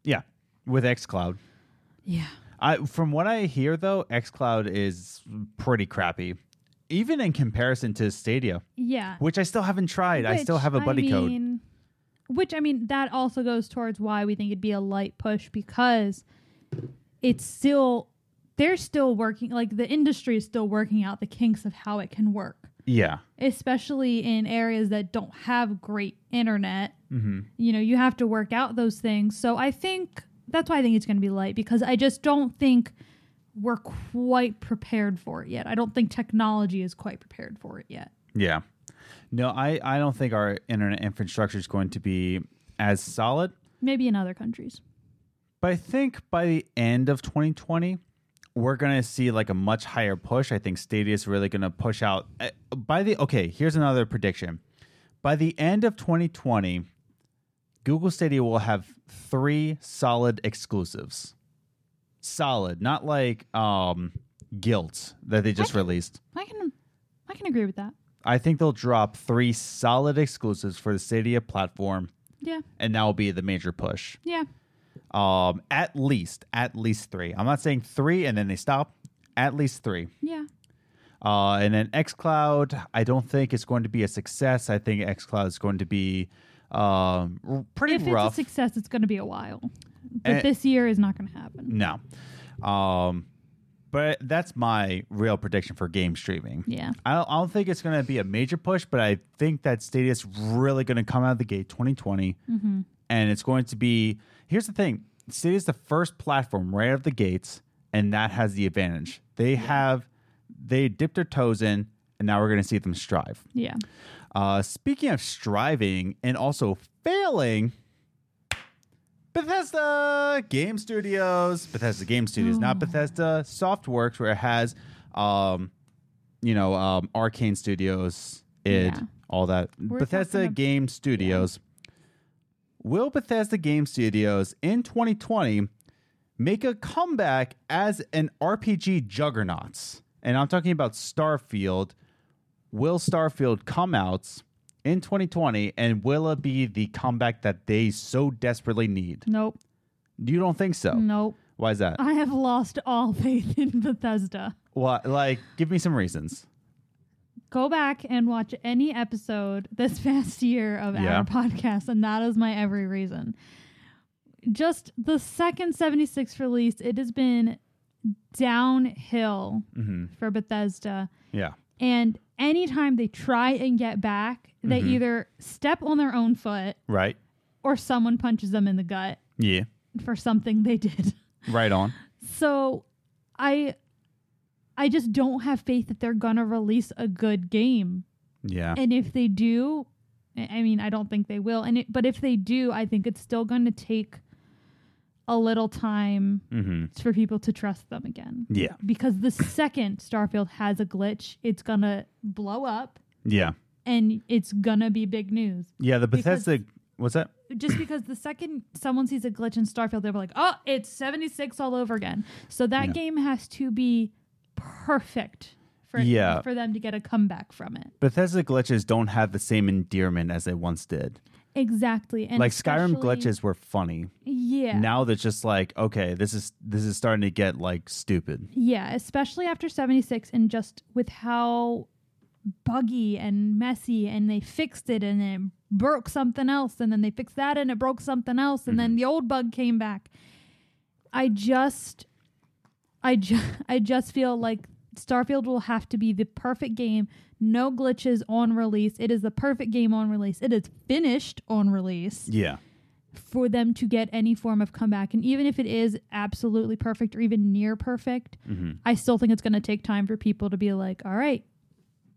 Yeah, with XCloud. Yeah. I from what I hear though, XCloud is pretty crappy, even in comparison to Stadia, Yeah. which I still haven't tried. I still have a buddy code. mean- Which I mean, that also goes towards why we think it'd be a light push because it's still they're still working like the industry is still working out the kinks of how it can work. Yeah, especially in areas that don't have great internet. Mm-hmm. You know, you have to work out those things. So I think that's why I think it's going to be light because I just don't think we're quite prepared for it yet. I don't think technology is quite prepared for it yet. yeah. No, I I don't think our internet infrastructure is going to be as solid. Maybe in other countries. But I think by the end of 2020, we're going to see like a much higher push. I think Stadia is really going to push out. uh, By the okay, here's another prediction. By the end of 2020, Google Stadia will have three solid exclusives. Solid, not like um Gylt that they just can- released. I can I can agree with that. I think they'll drop three solid exclusives for the Stadia platform, Yeah. and that will be the major push. Yeah. Um, at least, at least three. I'm not saying three and then they stop. At least three. Yeah. Uh, and then XCloud, I don't think it's going to be a success. I think XCloud is going to be um, pretty If rough. it's a success, it's going to be a while. But Eh. this year is not going to happen. no. Um, but that's my real prediction for game streaming. Yeah. I don't, I don't think it's going to be a major push, but I think that Stadia is really going to come out of the gate 2020. Mm-hmm. And it's going to be here's the thing Stadia is the first platform right out of the gates, and that has the advantage. They have, they dipped their toes in, and now we're going to see them strive. Yeah. Uh, speaking of striving and also failing, Bethesda Game Studios, Bethesda Game Studios, not Oh. Bethesda Softworks, where it has, um, you know, um, Arkane Studios, id, Yeah. all that. We're Bethesda ab- Game Studios. Will Bethesda Game Studios in 2020 make a comeback as an RPG juggernaut? And I'm talking about Starfield. Will Starfield come out in 2020 and will it be the comeback that they so desperately need? Nope. You don't think so? Nope. Why is that? I have lost all faith in Bethesda. What like give me some reasons. go back and watch any episode this past year of Yeah. our podcast, and that is my every reason. Just the second 76 release, it has been downhill hmm for Bethesda. Yeah. And anytime they try and get back, they Mhm. either step on their own foot Right. or someone punches them in the gut Yeah. for something they did. Right on. So I I just don't have faith that they're gonna release a good game. Yeah. And if they do, I I mean, I don't think they will. And it, but if they do, I think it's still going to take a little time Mm-hmm. for people to trust them again. Yeah. Because the second Starfield has a glitch, it's going to blow up Yeah. and it's going to be big news. Yeah. The Because- Bethesda. What's that? Just because the second someone sees a glitch in Starfield, they're like, oh, it's 76 all over again. So that Yeah. game has to be perfect for, Yeah. for them to get a comeback from it. Bethesda glitches don't have the same endearment as they once did. Exactly. And like Skyrim glitches were funny. Yeah. Now that's just like okay, this is this is starting to get like stupid. Yeah, especially after 76 and just with how buggy and messy and they fixed it and it broke something else and then they fixed that and it broke something else and then mm-hmm. the old bug came back. I just I just I just feel like Starfield will have to be the perfect game, no glitches on release. It is the perfect game on release. It is finished on release Yeah. for them to get any form of comeback. And even if it is absolutely perfect or even near perfect, Mm-hmm. I still think it's going to take time for people to be like, all right,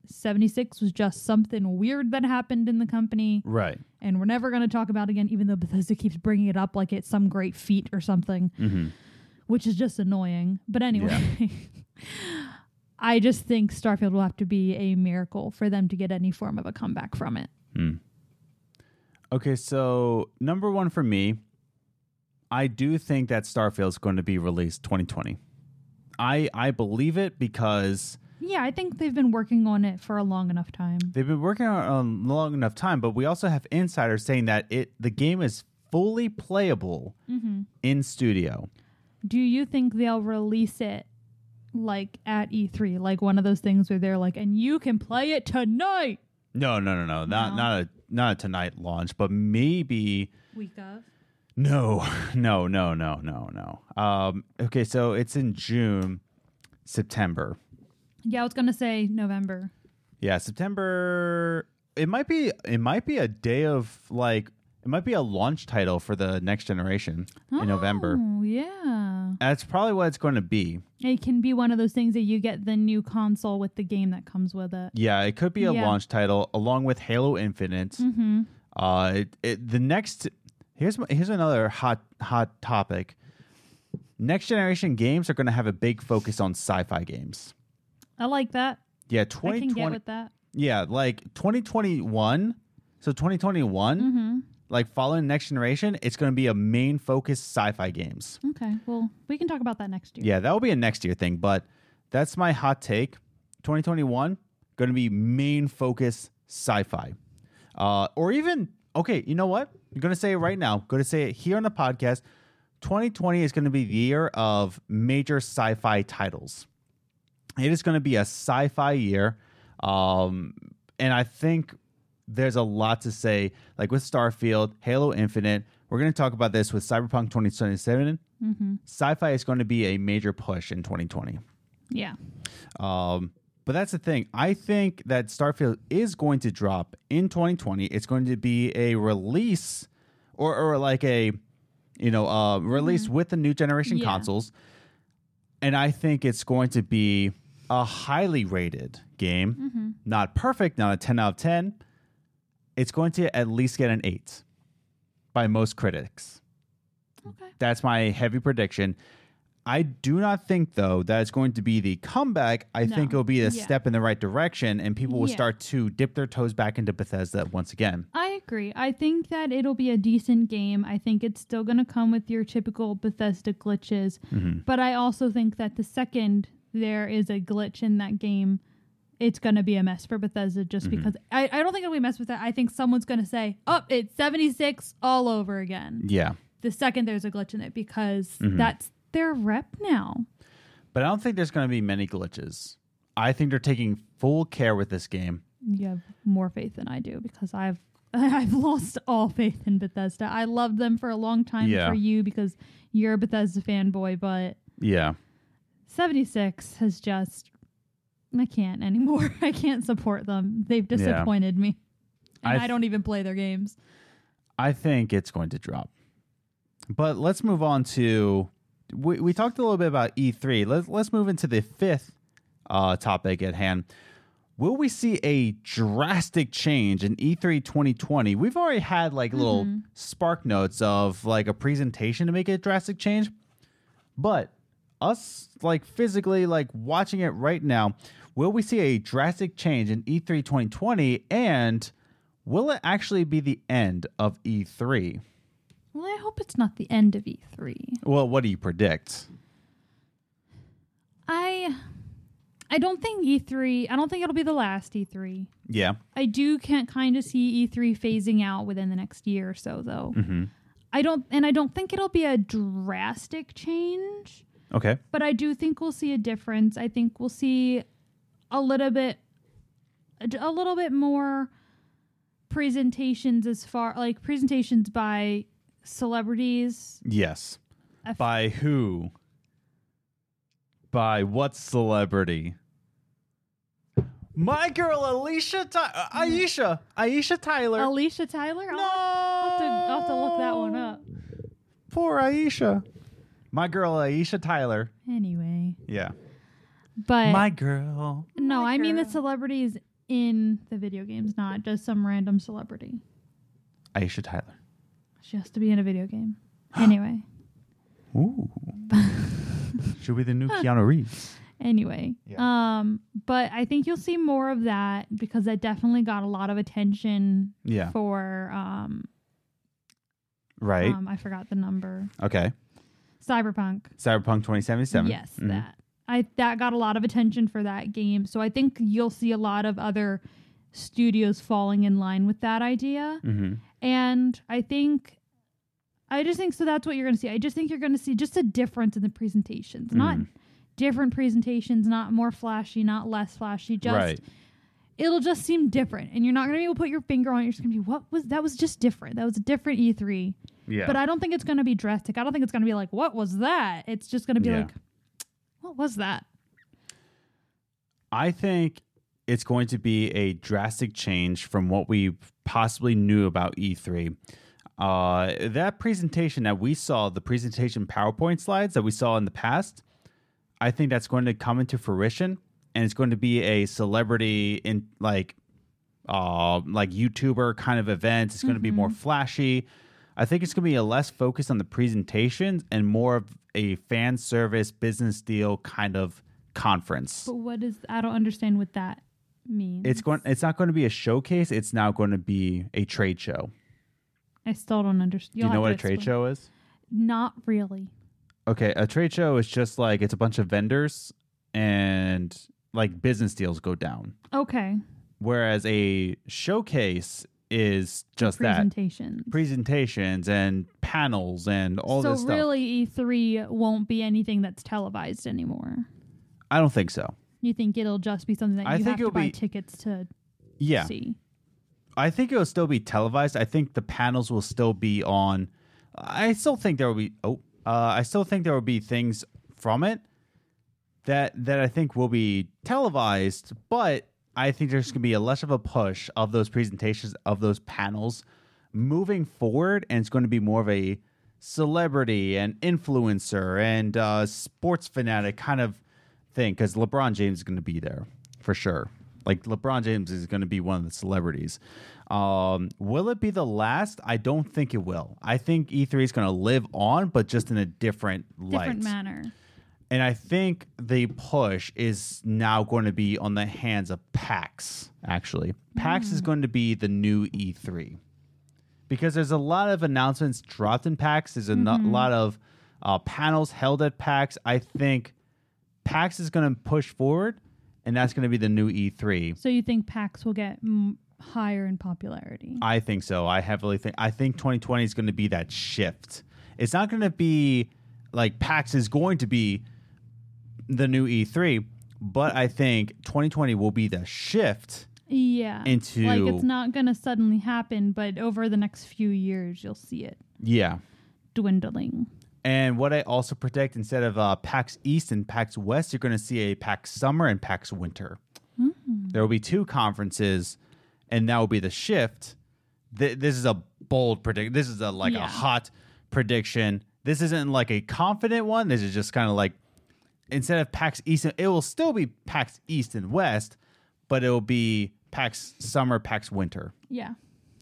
76 was just something weird that happened in the company, Right. and we're never going to talk about it again, even though Bethesda keeps bringing it up like it's some great feat or something, Mm-hmm. which is just annoying. But anyway. I just think Starfield will have to be a miracle for them to get any form of a comeback from it. Hmm. Okay, so number one for me, I do think that Starfield is going to be released 2020. I I believe it because Yeah, I think they've been working on it for a long enough time. they've been working on it a long enough time, but we also have insiders saying that it the game is fully playable mm-hmm. in studio. Do you think they'll release it like at E3, like one of those things where they're like, and you can play it tonight? No, no, no, no, not No? not a not a tonight launch, but maybe Week of. no, no, no, no, no, no. Um, okay, so it's in June, September. Yeah, I was gonna say November. Yeah, September. It might be. It might be a day of like. It might be a launch title for the next generation in November. Oh, yeah. That's probably what it's going to be. It can be one of those things that you get the new console with the game that comes with it. Yeah, it could be a Yeah. launch title along with Halo Infinite. Mm-hmm. Uh, it, it, the next here's here's another hot hot topic. Next generation games are going to have a big focus on sci-fi games. I like that. Yeah, I can get 2020. with that. Yeah, like 2021. So 2021, Mm-hmm. Like following next generation, it's going to be a main focus sci-fi games. Okay. Well, we can talk about that next year. Yeah, that will be a next year thing, but that's my hot take. 2021 going to be main focus sci-fi. Uh or even okay, you know what? I'm going to say it right now. going to say it here on the podcast. 2020 is going to be the year of major sci-fi titles. It is going to be a sci-fi year. Um and I think there's a lot to say like with Starfield, Halo Infinite. We're going to talk about this with Cyberpunk 2077 Mm-hmm. sci-fi is going to be a major push in 2020. Yeah. Um, but that's the thing. I think that Starfield is going to drop in 2020. It's going to be a release or, or like a, you know, uh, release with the new generation Yeah. consoles. And I think it's going to be a highly rated game. Mm-hmm. Not perfect, not a 10 out of 10. It's going to at least get an 8 by most critics. Okay. That's my heavy prediction. I do not think though that it's going to be the comeback. I No. think it'll be a Yeah. step in the right direction and people will Yeah. start to dip their toes back into Bethesda once again. I agree. I think that it'll be a decent game. I think it's still going to come with your typical Bethesda glitches. Mm-hmm. But I also think that the second there is a glitch in that game, it's going to be a mess for Bethesda just because I, I don't think it'll be a mess with that. I think someone's going to say, oh, it's 76 all over again. Yeah. The second there's a glitch in it because Mm-hmm. that's their rep now. But I don't think there's going to be many glitches. I think they're taking full care with this game. You have more faith than I do because I've I've lost all faith in Bethesda. I loved them for a long time Yeah. for you because you're a Bethesda fanboy, but Yeah. 76 has just I can't anymore. I can't support them. They've disappointed me. And I I, don't even play their games. I think it's going to drop. But let's move on to we, we talked a little bit about E3. Let's let's move into the fifth uh, topic at hand. will we see a drastic change in E E3 2020? We've already had like little spark notes of like a presentation to make a drastic change, but us like physically like watching it right now, will we see a drastic change in E E3 2020 and will it actually be the end of E3? Well, I hope it's not the end of E3. Well, what do you predict? I I don't think E3, I don't think it'll be the last E3. Yeah. I do can't kind of see E3 phasing out within the next year or so though. Mm-hmm. I don't and I don't think it'll be a drastic change, Okay. but I do think we'll see a difference. I think we'll see a little bit a little bit more presentations as far like presentations by celebrities. Yes. I- By who? By what celebrity? My girl Alicia Ty- uh, Aisha Aisha Tyler. Alicia Tyler? I'll, no. I'll have to, I'll have to look that one up. Poor Aisha. My girl Aisha Tyler. Anyway, Yeah. But My girl. no, My I mean the girl. celebrities in the video games, not just some random celebrity. Aisha Tyler. She has to be in a video game. Anyway, Ooh. Should be the new Keanu Reeves. anyway, Yeah. um, but I think you'll see more of that because that definitely got a lot of attention Yeah. for um, Right. um, I forgot the number. okay. Cyberpunk. Cyberpunk 2077. Yes, Mhm. that. I that got a lot of attention for that game. So I think you'll see a lot of other studios falling in line with that idea. Mhm. And I think I just think so that's what you're going to see. I just think you're going to see just a difference in the presentations. Not Mm. different presentations, not more flashy, not less flashy, just right. it'll just seem different and you're not going to be able to put your finger on it. You're just going to be what was that was just different. That was a different E3. Yeah. But I don't think it's going to be drastic. I don't think it's going to be like, what was that? It's just going to be Yeah. like, what was that? I think it's going to be a drastic change from what we possibly knew about E3. Uh, that presentation that we saw, the presentation PowerPoint slides that we saw in the past, I think that's going to come into fruition, and it's going to be a celebrity in like, uh, like YouTuber kind of event. It's going to be more flashy. I think it's going to be a less focus on the presentations and more of a fan service business deal kind of conference. But what is, I don't understand what that means. It's going. It's not going to be a showcase. It's now going to be a trade show. I still don't understand. Do you know what a trade show is? Not really. Okay, a trade show is just like it's a bunch of vendors and like business deals go down. Okay. Whereas a showcase is just that Presentations. presentations and panels and all so this stuff. really, E3 won't be anything that's televised anymore. I don't think so. You think it'll just be something that I you think have to buy be- tickets to Yeah, see? I think it'll still be televised. I think the panels will still be on. I still think there will be. Oh, uh, I still think there will be things from it that that I think will be televised. But I think there's going to be a less of a push of those presentations of those panels moving forward, and it's going to be more of a celebrity and influencer and uh, sports fanatic kind of thing because LeBron James is going to be there for sure. Like LeBron James is going to be one of the celebrities. Um, will it be the last? I don't think it will. I think E3 is going to live on, but just in a different light. Different manner. And I think the push is now going to be on the hands of PAX, actually. PAX is going to be the new E3 because there's a lot of announcements dropped in PAX. There's a no- lot of uh, panels held at PAX. I think PAX is going to push forward, and that's going to be the new E3. So you think PAX will get mm, higher in popularity? I think so. I heavily think. I think 2020 is going to be that shift. It's not going to be like PAX is going to be the new E3, but I think 2020 will be the shift. yeah. into- like it's not going to suddenly happen, but over the next few years, you'll see it Yeah. dwindling. And what I also predict instead of uh, PAX East and PAX West, you're going to see a PAX Summer and PAX Winter. There will be two conferences, and that will be the shift. Th- this is a bold predict. This is a like Yeah. a hot prediction. This isn't like a confident one. This is just kind of like instead of PAX East, it will still be PAX East and West, but it will be PAX Summer, PAX Winter. Yeah.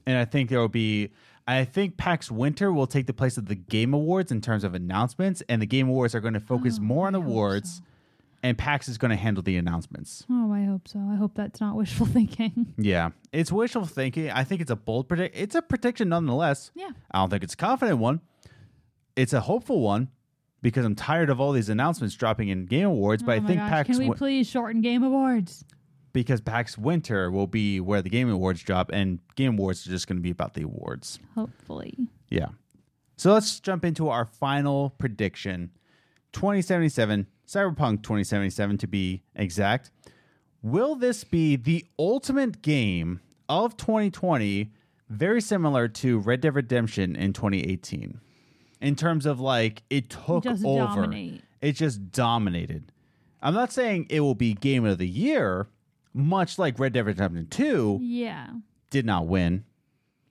And I think there will be I think PAX Winter will take the place of the Game Awards in terms of announcements, and the Game Awards are going to focus Oh, more on I awards, so. and PAX is going to handle the announcements. Oh, I hope so. I hope that's not wishful thinking. Yeah, it's wishful thinking. I think it's a bold predict. It's a prediction nonetheless. yeah. I don't think it's a confident one. It's a hopeful one because I'm tired of all these announcements dropping in Game Awards. But oh I think gosh. PAX Can we Wi- please shorten Game Awards? because PAX Winter will be where the Game Awards drop, and Game Awards are just going to be about the awards. Hopefully. Yeah. So let's jump into our final prediction 2077, Cyberpunk 2077 to be exact. Will this be the ultimate game of 2020, very similar to Red Dead Redemption in 2018? In terms of like, it took Just over. dominate. It just dominated. I'm not saying it will be game of the year, much like Red Dead Redemption 2 Yeah. did not win.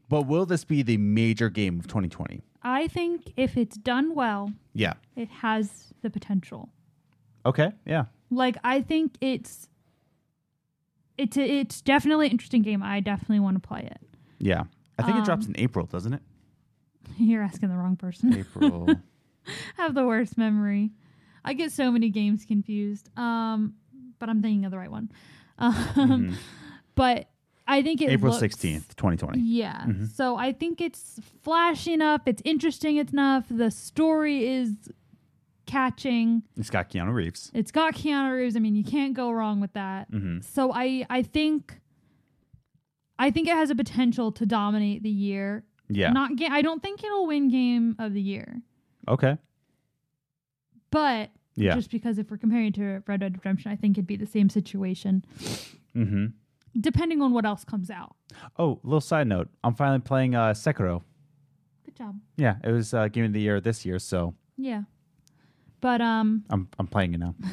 But will this be the major game of 2020? I think if it's done well, Yeah. it has the potential. Okay. Yeah. Like I think it's it's a, it's definitely an interesting game. I definitely want to play it. Yeah. I think it drops Um, in April, doesn't it? You're asking the wrong person. April. I have the worst memory. I get so many games confused. Um, but I'm thinking of the right one. Um, Mhm. but I think it April looks- 16th, 2020. Yeah. Mhm. So I think it's flashy enough. It's interesting enough. The story is catching. It's got Keanu Reeves. It's got Keanu Reeves. I mean, you can't go wrong with that. hmm So I I think I think it has a potential to dominate the year. Yeah. Not ga- I don't think it'll win game of the year. okay. But Yeah. just because if we're comparing to Red Dead Redemption, I think it'd be the same situation hmm depending on what else comes out. Oh, little side note. I'm finally playing uh, Sekiro. Good job. Yeah. It was uh, game of the year this year, so Yeah. But um I'm I'm playing it now.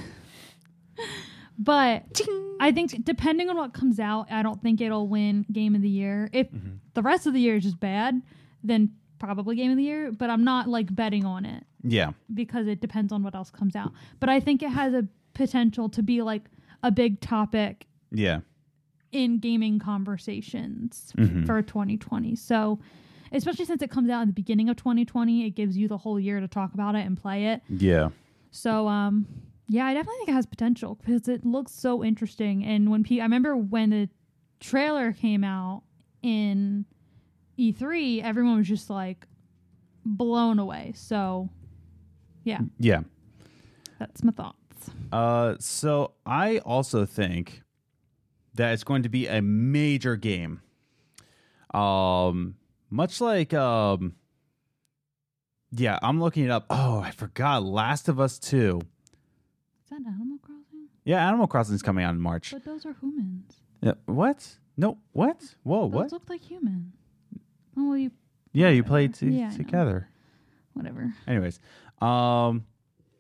but I think depending on what comes out, I don't think it'll win game of the year. If Mm-hmm. the rest of the year is just bad, then probably game of the year, but I'm not like betting on it. Yeah. because it depends on what else comes out. But I think it has a potential to be like a big topic Yeah. in gaming conversations Mhm. for 2020. So, especially since it comes out in the beginning of 2020, it gives you the whole year to talk about it and play it. Yeah. So, um, yeah, I definitely think it has potential because it looks so interesting. And when pe- I remember when the trailer came out in E3, everyone was just like blown away. So, yeah, Yeah. that's my thoughts. Uh, so I also think that it's going to be a major game. Um, much like um, yeah, I'm looking it up. Oh, I forgot. Last of Us Two. Is that Animal Crossing? Yeah, Animal Crossing is coming out in March. But those are humans. Yeah, what? No, what? Whoa, Those what? look like human. Oh, well, you Yeah, you played t- Yeah, together. whatever. Anyways, um,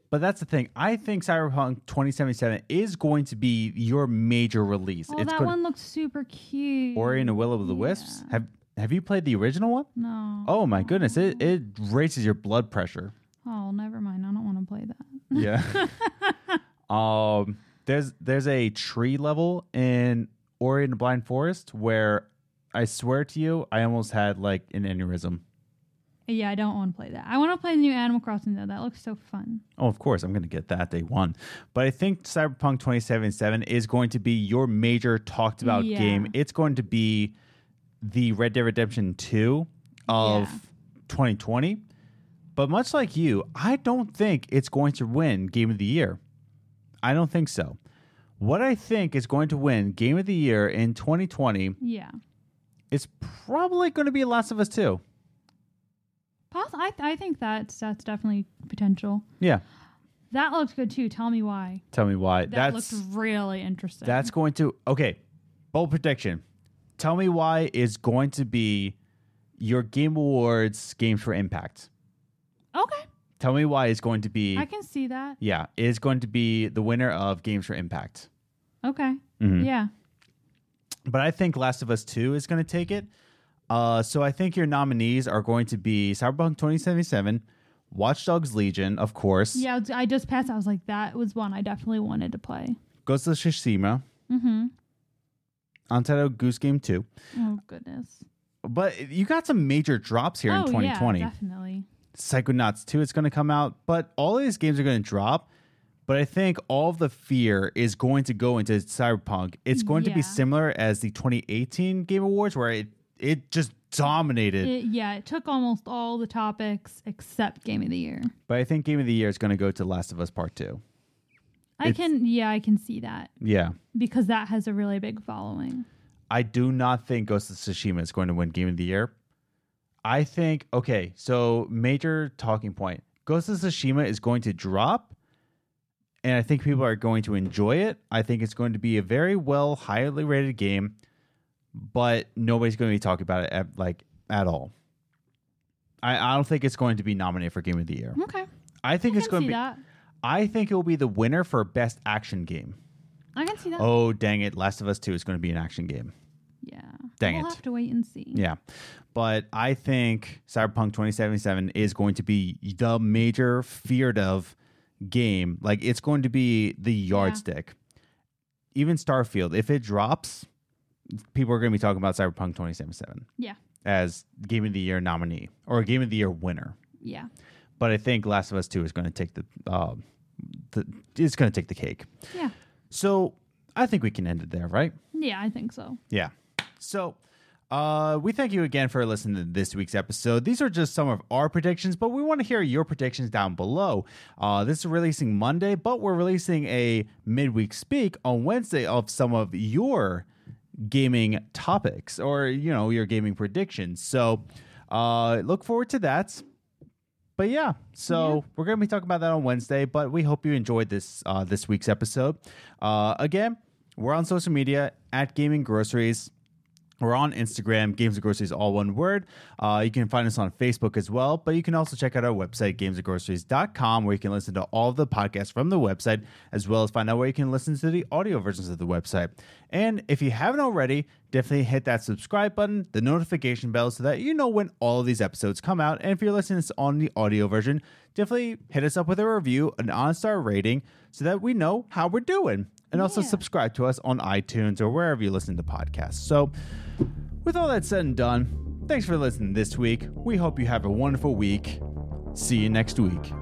but that's the thing. I think Cyberpunk 2077 is going to be your major release. Oh, it's that one looks super cute. Ori and the Will of the Wisps. Have Have you played the original one? No. Oh my goodness, it it raises your blood pressure. Oh, never mind. I don't want to play that. Yeah. um, there's there's a tree level in Ori and the Blind Forest where I swear to you, I almost had like an aneurysm. Yeah, I don't want to play that. I want to play the new Animal Crossing though. That looks so fun. Oh, of course, I'm going to get that day one. But I think Cyberpunk 2077 is going to be your major talked about Yeah. game. It's going to be the Red Dead Redemption 2 of Yeah. 2020. But much like you, I don't think it's going to win Game of the Year. I don't think so. What I think is going to win Game of the Year in 2020 Yeah. is probably going to be Last of Us 2. Poss- I, I think that's that's definitely potential. Yeah. That looks good too. Tell me why. Tell me why. That That's looks really interesting. That's going to okay. Bold prediction. Tell me why is going to be your Game Awards Games for Impact. okay. Tell me why is going to be I can see that. yeah is going to be the winner of Games for Impact. Okay. Mhm. Yeah. But I think Last of Us Two is going to take it. Uh, so I think your nominees are going to be Cyberpunk 2077, Watch Dogs Legion, of course, Yeah. I just passed. I was like, that was one I definitely wanted to play. Ghost of Tsushima, Mm-hmm. Untitled Goose Game 2. Oh goodness. But you got some major drops here in oh 2020. yeah, definitely. Psychonauts 2 is going to come out, but all of these games are going to drop. But I think all of the fear is going to go into Cyberpunk. It's going to be similar as the 2018 Game Awards, where it, it just dominated. It, yeah, it took almost all the topics except Game of the Year. but I think Game of the Year is going to go to Last of Us Part 2. I It's- can, yeah, I can see that Yeah. because that has a really big following. I do not think Ghost of Tsushima is going to win Game of the Year. I think, okay, so major talking point Ghost of Tsushima is going to drop, and I think people are going to enjoy it. I think it's going to be a very well, highly rated game, but nobody's going to be talking about it at, like at all. I, I don't think it's going to be nominated for Game of the Year. Okay, I think I it's going to be. that. I think it will be the winner for best action game. I can see that. Oh dang it! Last of Us Two is going to be an action game. Yeah, dang we'll it. have to wait and see. Yeah. But I think Cyberpunk 2077 is going to be the major feared of game. Like it's going to be the yardstick. Even Starfield, if it drops, people are going to be talking about Cyberpunk 2077 yeah, as game of the year nominee or game of the year winner. yeah. But I think Last of Us 2 is going to take the um the it's going to take the cake. Yeah. So, I think we can end it there, right? Yeah, I think so. Yeah. So, uh, we thank you again for listening to this week's episode. These are just some of our predictions, but we want to hear your predictions down below. Uh, this is releasing Monday, but we're releasing a midweek speak on Wednesday of some of your gaming topics or, you know, your gaming predictions. So, uh, look forward to that. But yeah, so Yeah. we're gonna be talking about that on Wednesday. But we hope you enjoyed this uh, this week's episode. Uh, again, we're on social media at Gaming Groceries. We're on Instagram, Games and Groceries, all one word. Uh, you can find us on Facebook as well, but you can also check out our website, gamesandgroceries.com, where you can listen to all of the podcasts from the website, as well as find out where you can listen to the audio versions of the website. And if you haven't already, definitely hit that subscribe button, the notification bell, so that you know when all of these episodes come out. And if you're listening to this on the audio version, definitely hit us up with a review, an on star rating, so that we know how we're doing. And also Yeah. subscribe to us on iTunes or wherever you listen to podcasts. So, with all that said and done, thanks for listening this week. We hope you have a wonderful week. See you next week.